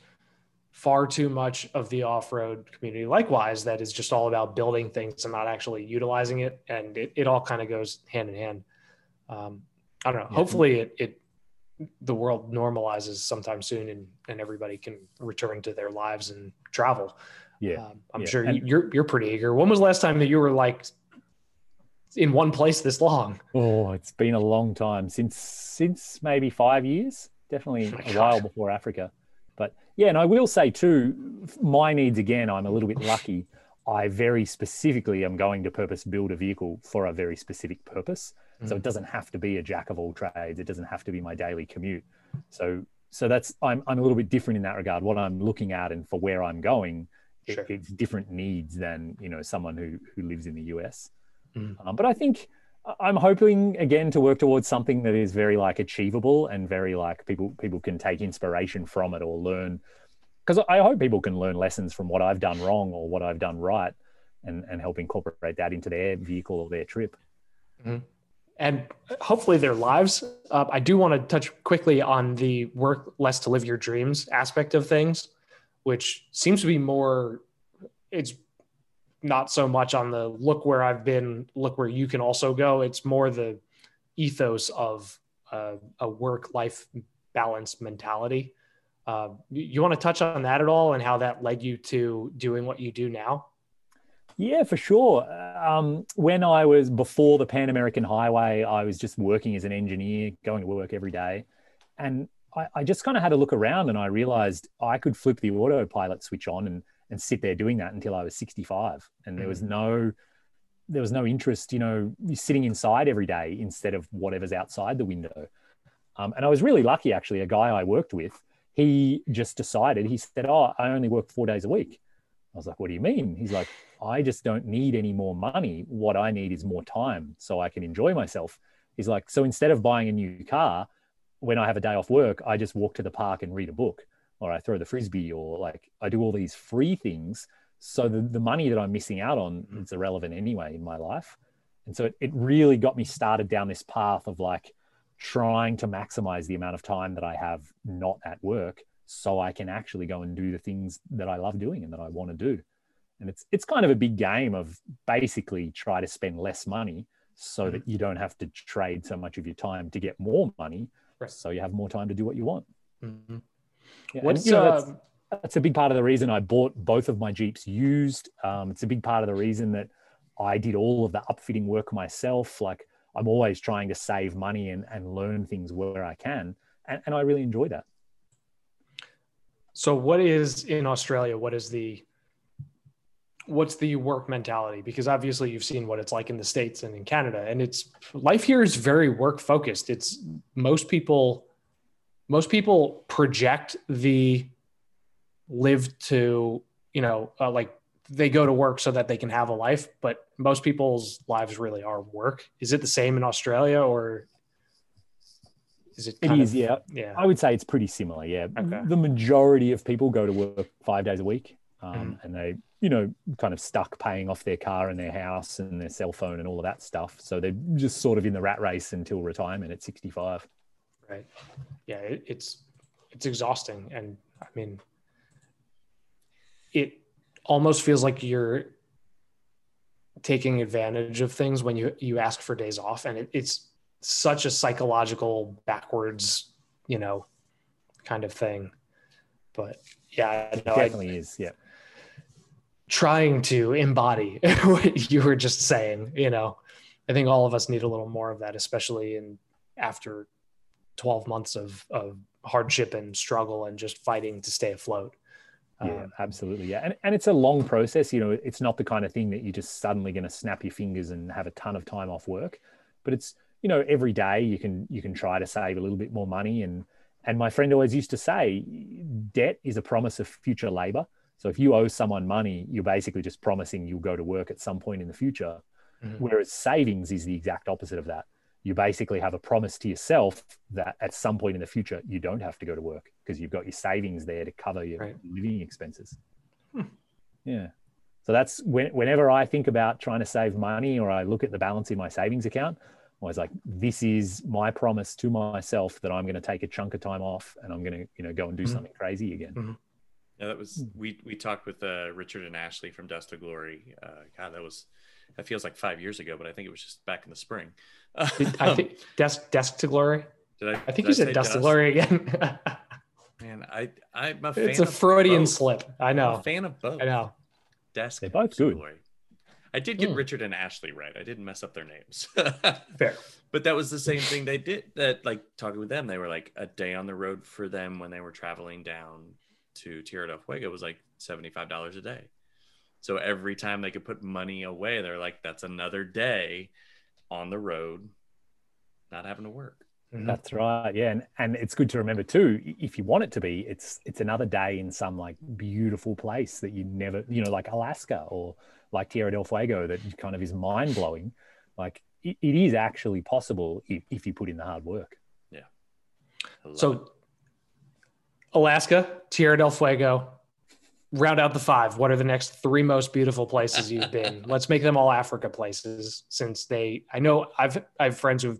far too much of the off-road community likewise that is just all about building things and not actually utilizing it and it, it all kind of goes hand in hand um i don't know Yeah. hopefully it, it the world normalizes sometime soon and and everybody can return to their lives and travel Yeah. um, i'm Yeah. sure And- you, you're you're pretty eager when was the last time that you were like in one place this long Oh, it's been a long time since since maybe five years, definitely Oh a God. while before Africa. But yeah, and I will say too, my needs again. I'm a little bit lucky. I very specifically am going to purpose build a vehicle for a very specific purpose. So Mhm. it doesn't have to be a jack of all trades. It doesn't have to be my daily commute. So so that's I'm I'm a little bit different in that regard. What I'm looking at and for where I'm going, it- Sure. it's different needs than you know someone who who lives in the US. Mm. Um, but I think I'm hoping again to work towards something that is very like achievable and very like people people can take inspiration from it or learn. Because I hope people can learn lessons from what I've done wrong or what I've done right, and and help incorporate that into their vehicle or their trip. And hopefully their lives. Uh, I do want to touch quickly on the work less to live your dreams aspect of things, which seems to be more. It's not so much on the look where I've been, look where you can also go. It's more the ethos of uh, a work life balance mentality. Uh, you want to touch on that at all and how that led you to doing what you do now? Yeah, for sure. Um, when I was before the Pan American Highway, I was just working as an engineer, going to work every day. And I, I just kind of had a look around and I realized I could flip the autopilot switch on and, and sit there doing that until I was 65. And there was mm. no, there was no interest, you know, sitting inside every day instead of whatever's outside the window. Um, and I was really lucky, actually. A guy I worked with, he just decided, he said, Oh, I only work four days a week. I was like, What do you mean? He's like, I just don't need any more money. What I need is more time so I can enjoy myself. He's like, So instead of buying a new car, when I have a day off work, I just walk to the park and read a book, or I throw the frisbee, or like I do all these free things. So the, the money that I'm missing out on mm. is irrelevant anyway in my life. And so it, it really got me started down this path of like, trying to maximize the amount of time that I have not at work so I can actually go and do the things that I love doing and that I want to do. And it's it's kind of a big game of basically try to spend less money so mm-hmm. that you don't have to trade so much of your time to get more money right. so you have more time to do what you want. Mm-hmm. Yeah, What's, and, you know, that's, um, that's, a big part of the reason I bought both of my Jeeps used. Um, it's a big part of the reason that I did all of the upfitting work myself. Like I'm always trying to save money and, and learn things where I can. And, and I really enjoy that. So what is in Australia? What is the what's the work mentality? Because obviously you've seen what it's like in the States and in Canada. And it's life here is very work focused. It's most people most people project the live to, you know, uh, like they go to work so that they can have a life, but most people's lives really are work. Is it the same in Australia or is it? It is, of, yeah. Yeah. I would say it's pretty similar. Yeah. Okay. The majority of people go to work five days a week, um, mm. and they, you know, kind of stuck paying off their car and their house and their cell phone and all of that stuff. So they're just sort of in the rat race until retirement at 65. Right. Yeah. It, it's it's exhausting, and I mean, it almost feels like you're taking advantage of things when you you ask for days off and it, it's such a psychological backwards you know kind of thing but yeah no, definitely I, is yeah trying to embody what you were just saying you know i think all of us need a little more of that especially in after 12 months of of hardship and struggle and just fighting to stay afloat yeah, um, absolutely. Yeah. And, and it's a long process. You know, it's not the kind of thing that you're just suddenly going to snap your fingers and have a ton of time off work, but it's, you know, every day you can, you can try to save a little bit more money. And, and my friend always used to say, debt is a promise of future labor. So if you owe someone money, you're basically just promising you'll go to work at some point in the future. Mm-hmm. Whereas savings is the exact opposite of that you basically have a promise to yourself that at some point in the future you don't have to go to work because you've got your savings there to cover your right. living expenses. Hmm. Yeah. So that's when, whenever I think about trying to save money or I look at the balance in my savings account, I was like, this is my promise to myself that I'm going to take a chunk of time off and I'm going to, you know, go and do mm-hmm. something crazy again. Mm-hmm. Yeah, that was we we talked with uh, Richard and Ashley from Dust to Glory. Uh, God, that was that feels like five years ago, but I think it was just back in the spring. I think desk desk to glory. Did I? I think you I said dust, to glory again. Man, I I'm a fan. It's a Freudian slip. I know. I'm a fan of both. I know. Desk. They're both good. Glory. I did get mm. Richard and Ashley right. I didn't mess up their names. Fair. But that was the same thing they did. That like talking with them, they were like a day on the road for them when they were traveling down to Tierra del Fuego was like seventy five dollars a day. So every time they could put money away, they're like, that's another day on the road, not having to work. Mm-hmm. That's right. Yeah. And, and it's good to remember too, if you want it to be, it's it's another day in some like beautiful place that you never, you know, like Alaska or like Tierra del Fuego that kind of is mind blowing. Like it, it is actually possible if, if you put in the hard work. Yeah. So it. Alaska, Tierra del Fuego, round out the five. What are the next three most beautiful places you've been? Let's make them all Africa places, since they. I know I've I have friends who've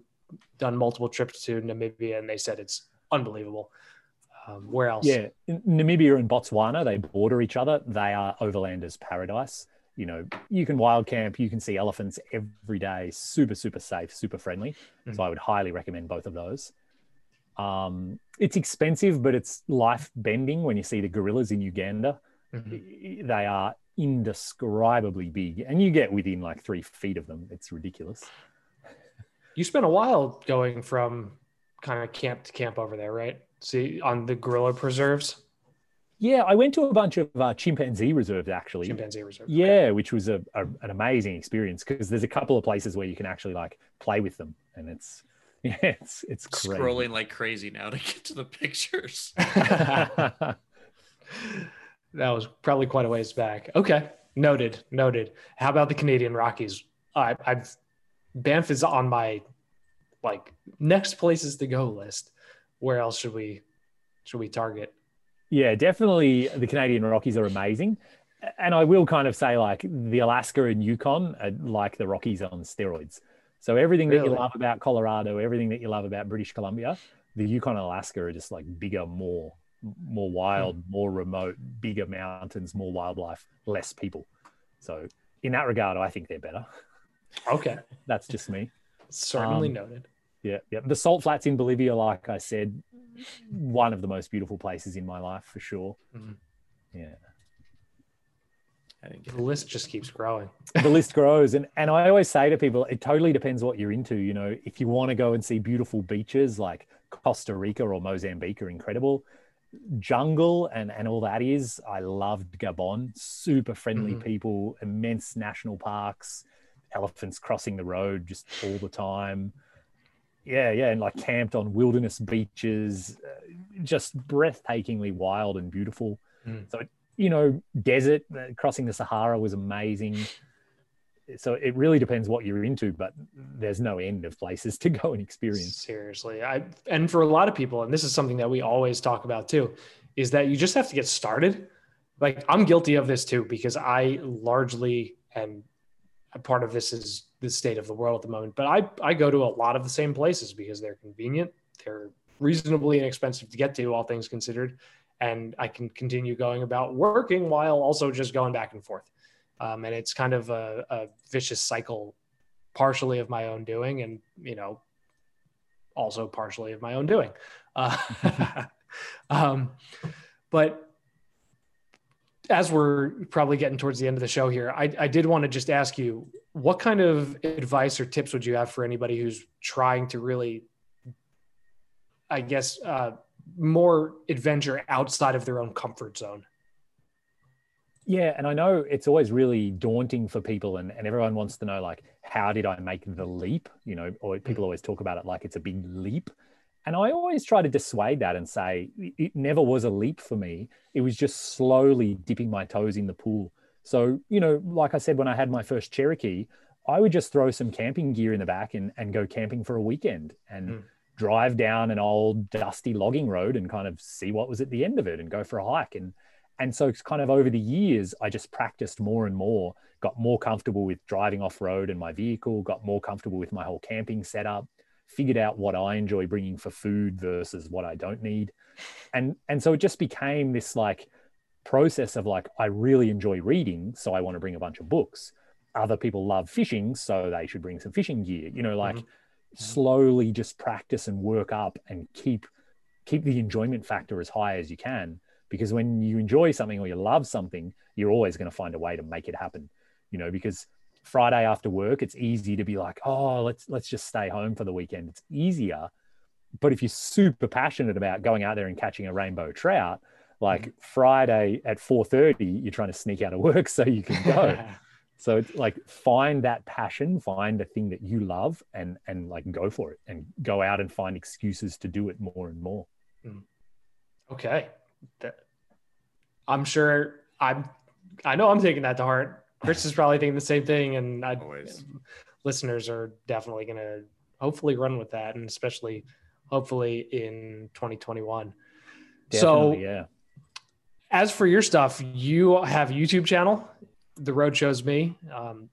done multiple trips to Namibia, and they said it's unbelievable. Um, where else? Yeah, Namibia and Botswana, they border each other. They are overlanders' paradise. You know, you can wild camp, you can see elephants every day. Super, super safe, super friendly. Mhm. So I would highly recommend both of those. Um, it's expensive, but it's life bending when you see the gorillas in Uganda. Mhm. They are indescribably big, and you get within like three feet of them. It's ridiculous. You spent a while going from kind of camp to camp over there, right? See on the gorilla preserves, Yeah, I went to a bunch of uh, chimpanzee reserves actually. chimpanzee reserve. Yeah, which was a, a an amazing experience because there's a couple of places where you can actually like play with them, and it's yeah, it's it's crazy. Scrolling like crazy now to get to the pictures. that was probably quite a ways back. Okay, noted, noted. How about the Canadian Rockies? I, I've Banff is on my like next places to go list. Where else should we should we target? Yeah, definitely the Canadian Rockies are amazing, and I will kind of say like the Alaska and Yukon are like the Rockies on steroids. So everything that you love about Colorado, everything that you love about British Columbia, the Yukon and Alaska are just like bigger, more more wild, more remote, bigger mountains, more wildlife, less people. So in that regard, I think they're better. Okay, That's just me. certainly Um, noted. Yeah, yeah. The salt flats in Bolivia, like I said, one of the most beautiful places in my life for sure. Mhm. Yeah. I The list just keeps growing. the list grows and and i always say to people it totally depends what you're into you know if you want to go and see beautiful beaches like costa rica or mozambique are incredible jungle and and all that is i loved gabon super friendly Mhm. people immense national parks elephants crossing the road just all the time yeah yeah and like camped on wilderness beaches uh, just breathtakingly wild and beautiful Mm. so you know desert uh, crossing the sahara was amazing so it really depends what you're into but there's no end of places to go and experience Seriously, I and for a lot of people, and this is something that we always talk about too, is that you just have to get started. Like I'm guilty of this too because I largely and a part of this is the state of the world at the moment. But I I go to a lot of the same places because they're convenient, they're reasonably inexpensive to get to, all things considered, and I can continue going about working while also just going back and forth. Um, and it's kind of a, a vicious cycle, partially of my own doing, and you know also partially of my own doing. Uh, um, but as we're probably getting towards the end of the show here, I, I did want to just ask you what kind of advice or tips would you have for anybody who's trying to really, I guess, uh, more adventure outside of their own comfort zone? yeah and i know it's always really daunting for people and, and everyone wants to know like how did i make the leap? You know or people always talk about it like it's a big leap and i always try to dissuade that and say it never was a leap for me. It was just slowly dipping my toes in the pool. So you know like i said when i had my first cherokee i would just throw some camping gear in the back and, and go camping for a weekend and Mm. drive down an old dusty logging road and kind of see what was at the end of it and go for a hike. And and so it's kind of over the years i just practiced more and more got more comfortable with driving off road in my vehicle got more comfortable with my whole camping setup figured out what i enjoy bringing for food versus what i don't need. And and so it just became this like process of like i really enjoy reading so i want to bring a bunch of books. Other people love fishing so they should bring some fishing gear you know like Mhm. slowly just practice and work up and keep keep the enjoyment factor as high as you can. Because when you enjoy something or you love something you're always going to find a way to make it happen you know because friday after work it's easy to be like oh let's let's just stay home for the weekend. It's easier but if you're super passionate about going out there and catching a rainbow trout like mm-hmm. friday at 4.30 you're trying to sneak out of work so you can go. So it's like find that passion find the thing that you love and and like go for it and go out and find excuses to do it more and more. Mm. Okay. That, I'm sure I'm I know I'm taking that to heart. Chris is probably thinking the same thing and I Always. listeners are definitely going to hopefully run with that and especially hopefully in 2021. so yeah As for your stuff, you have a YouTube channel. The Road Shows Me. Um,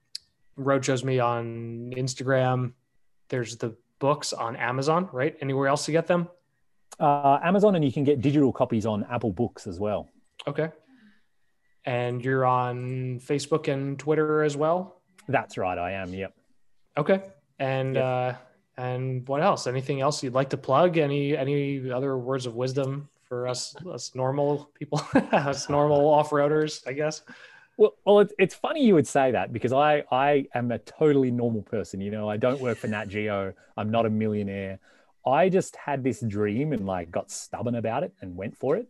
Road Shows Me on Instagram. There's the books on Amazon, right? Anywhere else to get them? Uh, Amazon, and you can get digital copies on Apple Books as well. Okay. And you're on Facebook and Twitter as well? That's right, I am. Yep. Okay. And Yep. uh and what else? Anything else you'd like to plug? Any any other words of wisdom for us us normal people, us normal off-roaders, I guess? Well, well, it's, it's funny you would say that because I I am a totally normal person. You know, I don't work for Nat Geo. I'm not a millionaire. I just had this dream and like got stubborn about it and went for it.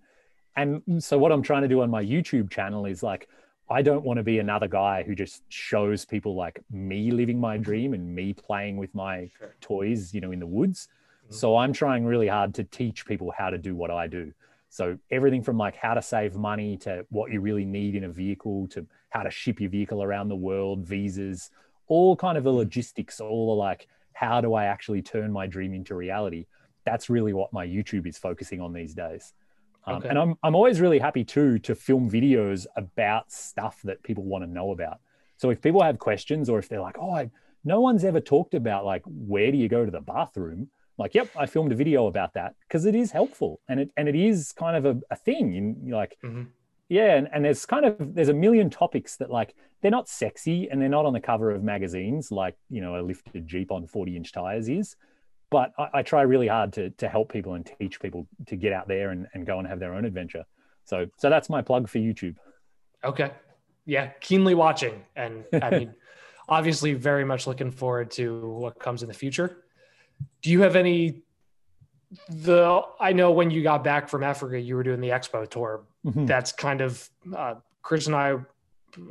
And so what I'm trying to do on my YouTube channel is like I don't want to be another guy who just shows people like me living my dream and me playing with my Sure. toys, you know, in the woods. Mhm. So I'm trying really hard to teach people how to do what I do. So everything from like how to save money to what you really need in a vehicle to how to ship your vehicle around the world, visas, all kind of the logistics, all the like how do I actually turn my dream into reality? That's really what my YouTube is focusing on these days. Um, Okay. And I'm, I'm always really happy too to film videos about stuff that people want to know about. So if people have questions or if they're like, oh, I, no one's ever talked about like, where do you go to the bathroom? Like, yep, I filmed a video about that because it is helpful and it, and it is kind of a, a thing. And you're like, Mhm. yeah. And, and there's kind of, there's a million topics that like, they're not sexy and they're not on the cover of magazines like, you know, a lifted Jeep on 40 inch tires is but I, I try really hard to to help people and teach people to get out there and, and go and have their own adventure. So so that's my plug for YouTube. Okay. Yeah, keenly watching. And I mean, obviously, very much looking forward to what comes in the future. Do you have any? The I know when you got back from Africa, you were doing the expo tour. Mhm. That's kind of uh, Chris and I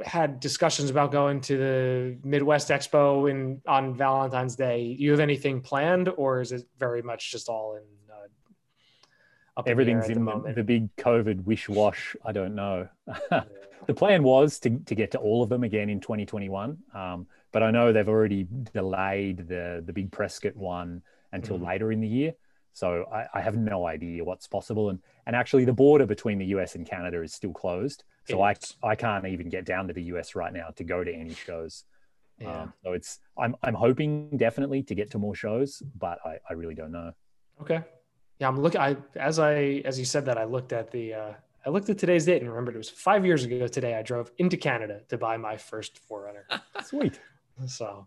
had discussions about going to the Midwest Expo in on Valentine's Day. You have anything planned, or is it very much just all in? Uh, up in the Everything's in the the, big COVID wish wash. I don't know. the plan was to, to get to all of them again in 2021. Um, but I know they've already delayed the, the big Prescott one until Mhm. later in the year. So I, I have no idea what's possible. And, and actually, the border between the US and Canada is still closed. So I. I can't even get down to the US right now to go to any shows. yeah. Um, so it's I'm I'm hoping definitely to get to more shows, but I, I really don't know. Okay. Yeah, I'm looking. I as I as you said that, I looked at the. Uh, I looked at today's date and remembered it was five years ago today. I drove into Canada to buy my first 4Runner. Sweet. So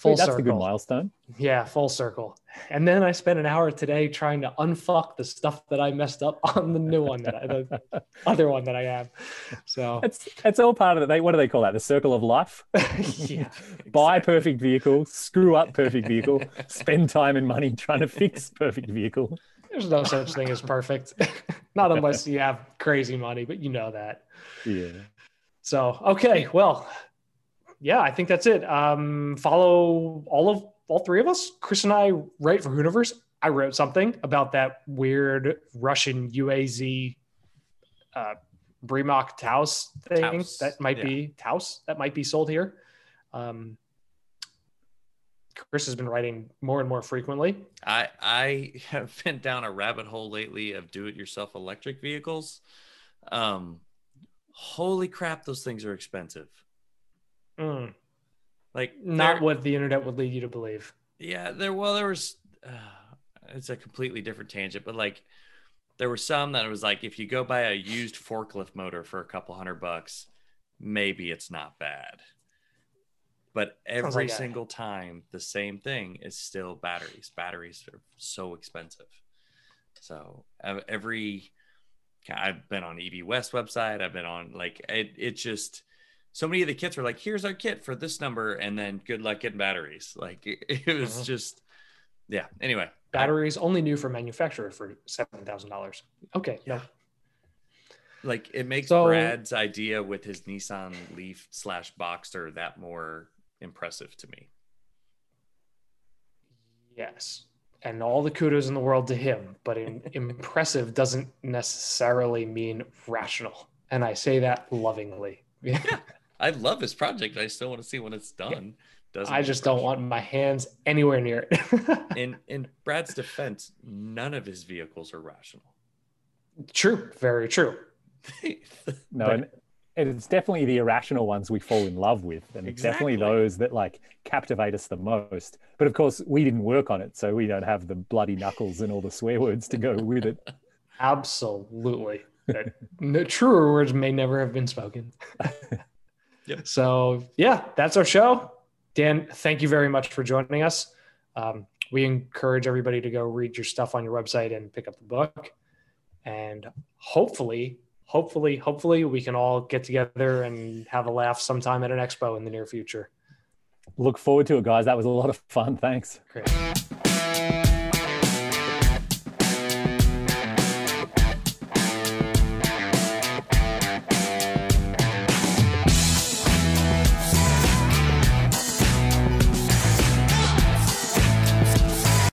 full Sweet, that's circle. a good milestone. Yeah, full circle. And then I spent an hour today trying to unfuck the stuff that I messed up on the new one that I, the other one that I have. So It's it's all part of it. They what do they call that? The circle of life. yeah, Buy perfect vehicle, screw up perfect vehicle, spend time and money trying to fix perfect vehicle. there's no such thing as perfect. Not unless you have crazy money, but you know that. Yeah. So okay, well, yeah, I think that's it. Um, follow all of all three of us. Chris and I write for Hooniverse. I wrote something about that weird Russian UAZ uh, Bremach Taos thing Taos, that might yeah. be Taos that might be sold here. Um, Chris has been writing more and more frequently. I I have been down a rabbit hole lately of do-it-yourself electric vehicles. Um, holy crap, those things are expensive. Mm, Like not they're- what the internet would lead you to believe. yeah there well there was uh, it's a completely different tangent but like there were some that was like if you go buy a used forklift motor for a couple hundred bucks maybe it's not bad. But every like single time the same thing is still batteries. Batteries are so expensive. So every i've been on ev west website. I've been on like it, it just so many of the kits were like here's our kit for this number and then good luck getting batteries like it, it was Mhm. just yeah anyway Batteries only new for manufacturer for seven thousand dollars. Okay, no, like it makes So- brad's idea with his nissan leaf slash boxster that more impressive to me yes, and all the kudos in the world to him. But in, impressive doesn't necessarily mean rational, and I say that lovingly. I love this project i still want to see when it's done doesn't I just don't want my hands anywhere near it. in in brad's defense none of his vehicles are rational true, very true. No, and, and it's definitely the irrational ones we fall in love with, and it's definitely those that like captivate us the most. But of course, we didn't work on it, so we don't have the bloody knuckles and all the swear words to go with it. Absolutely. That- no, truer words may never have been spoken. Yep. So, yeah, that's our show. Dan, thank you very much for joining us. Um, we encourage everybody to go read your stuff on your website and pick up the book. And hopefully, hopefully, hopefully, we can all get together and have a laugh sometime at an expo in the near future. Look forward to it, guys. That was a lot of fun. Thanks. Great.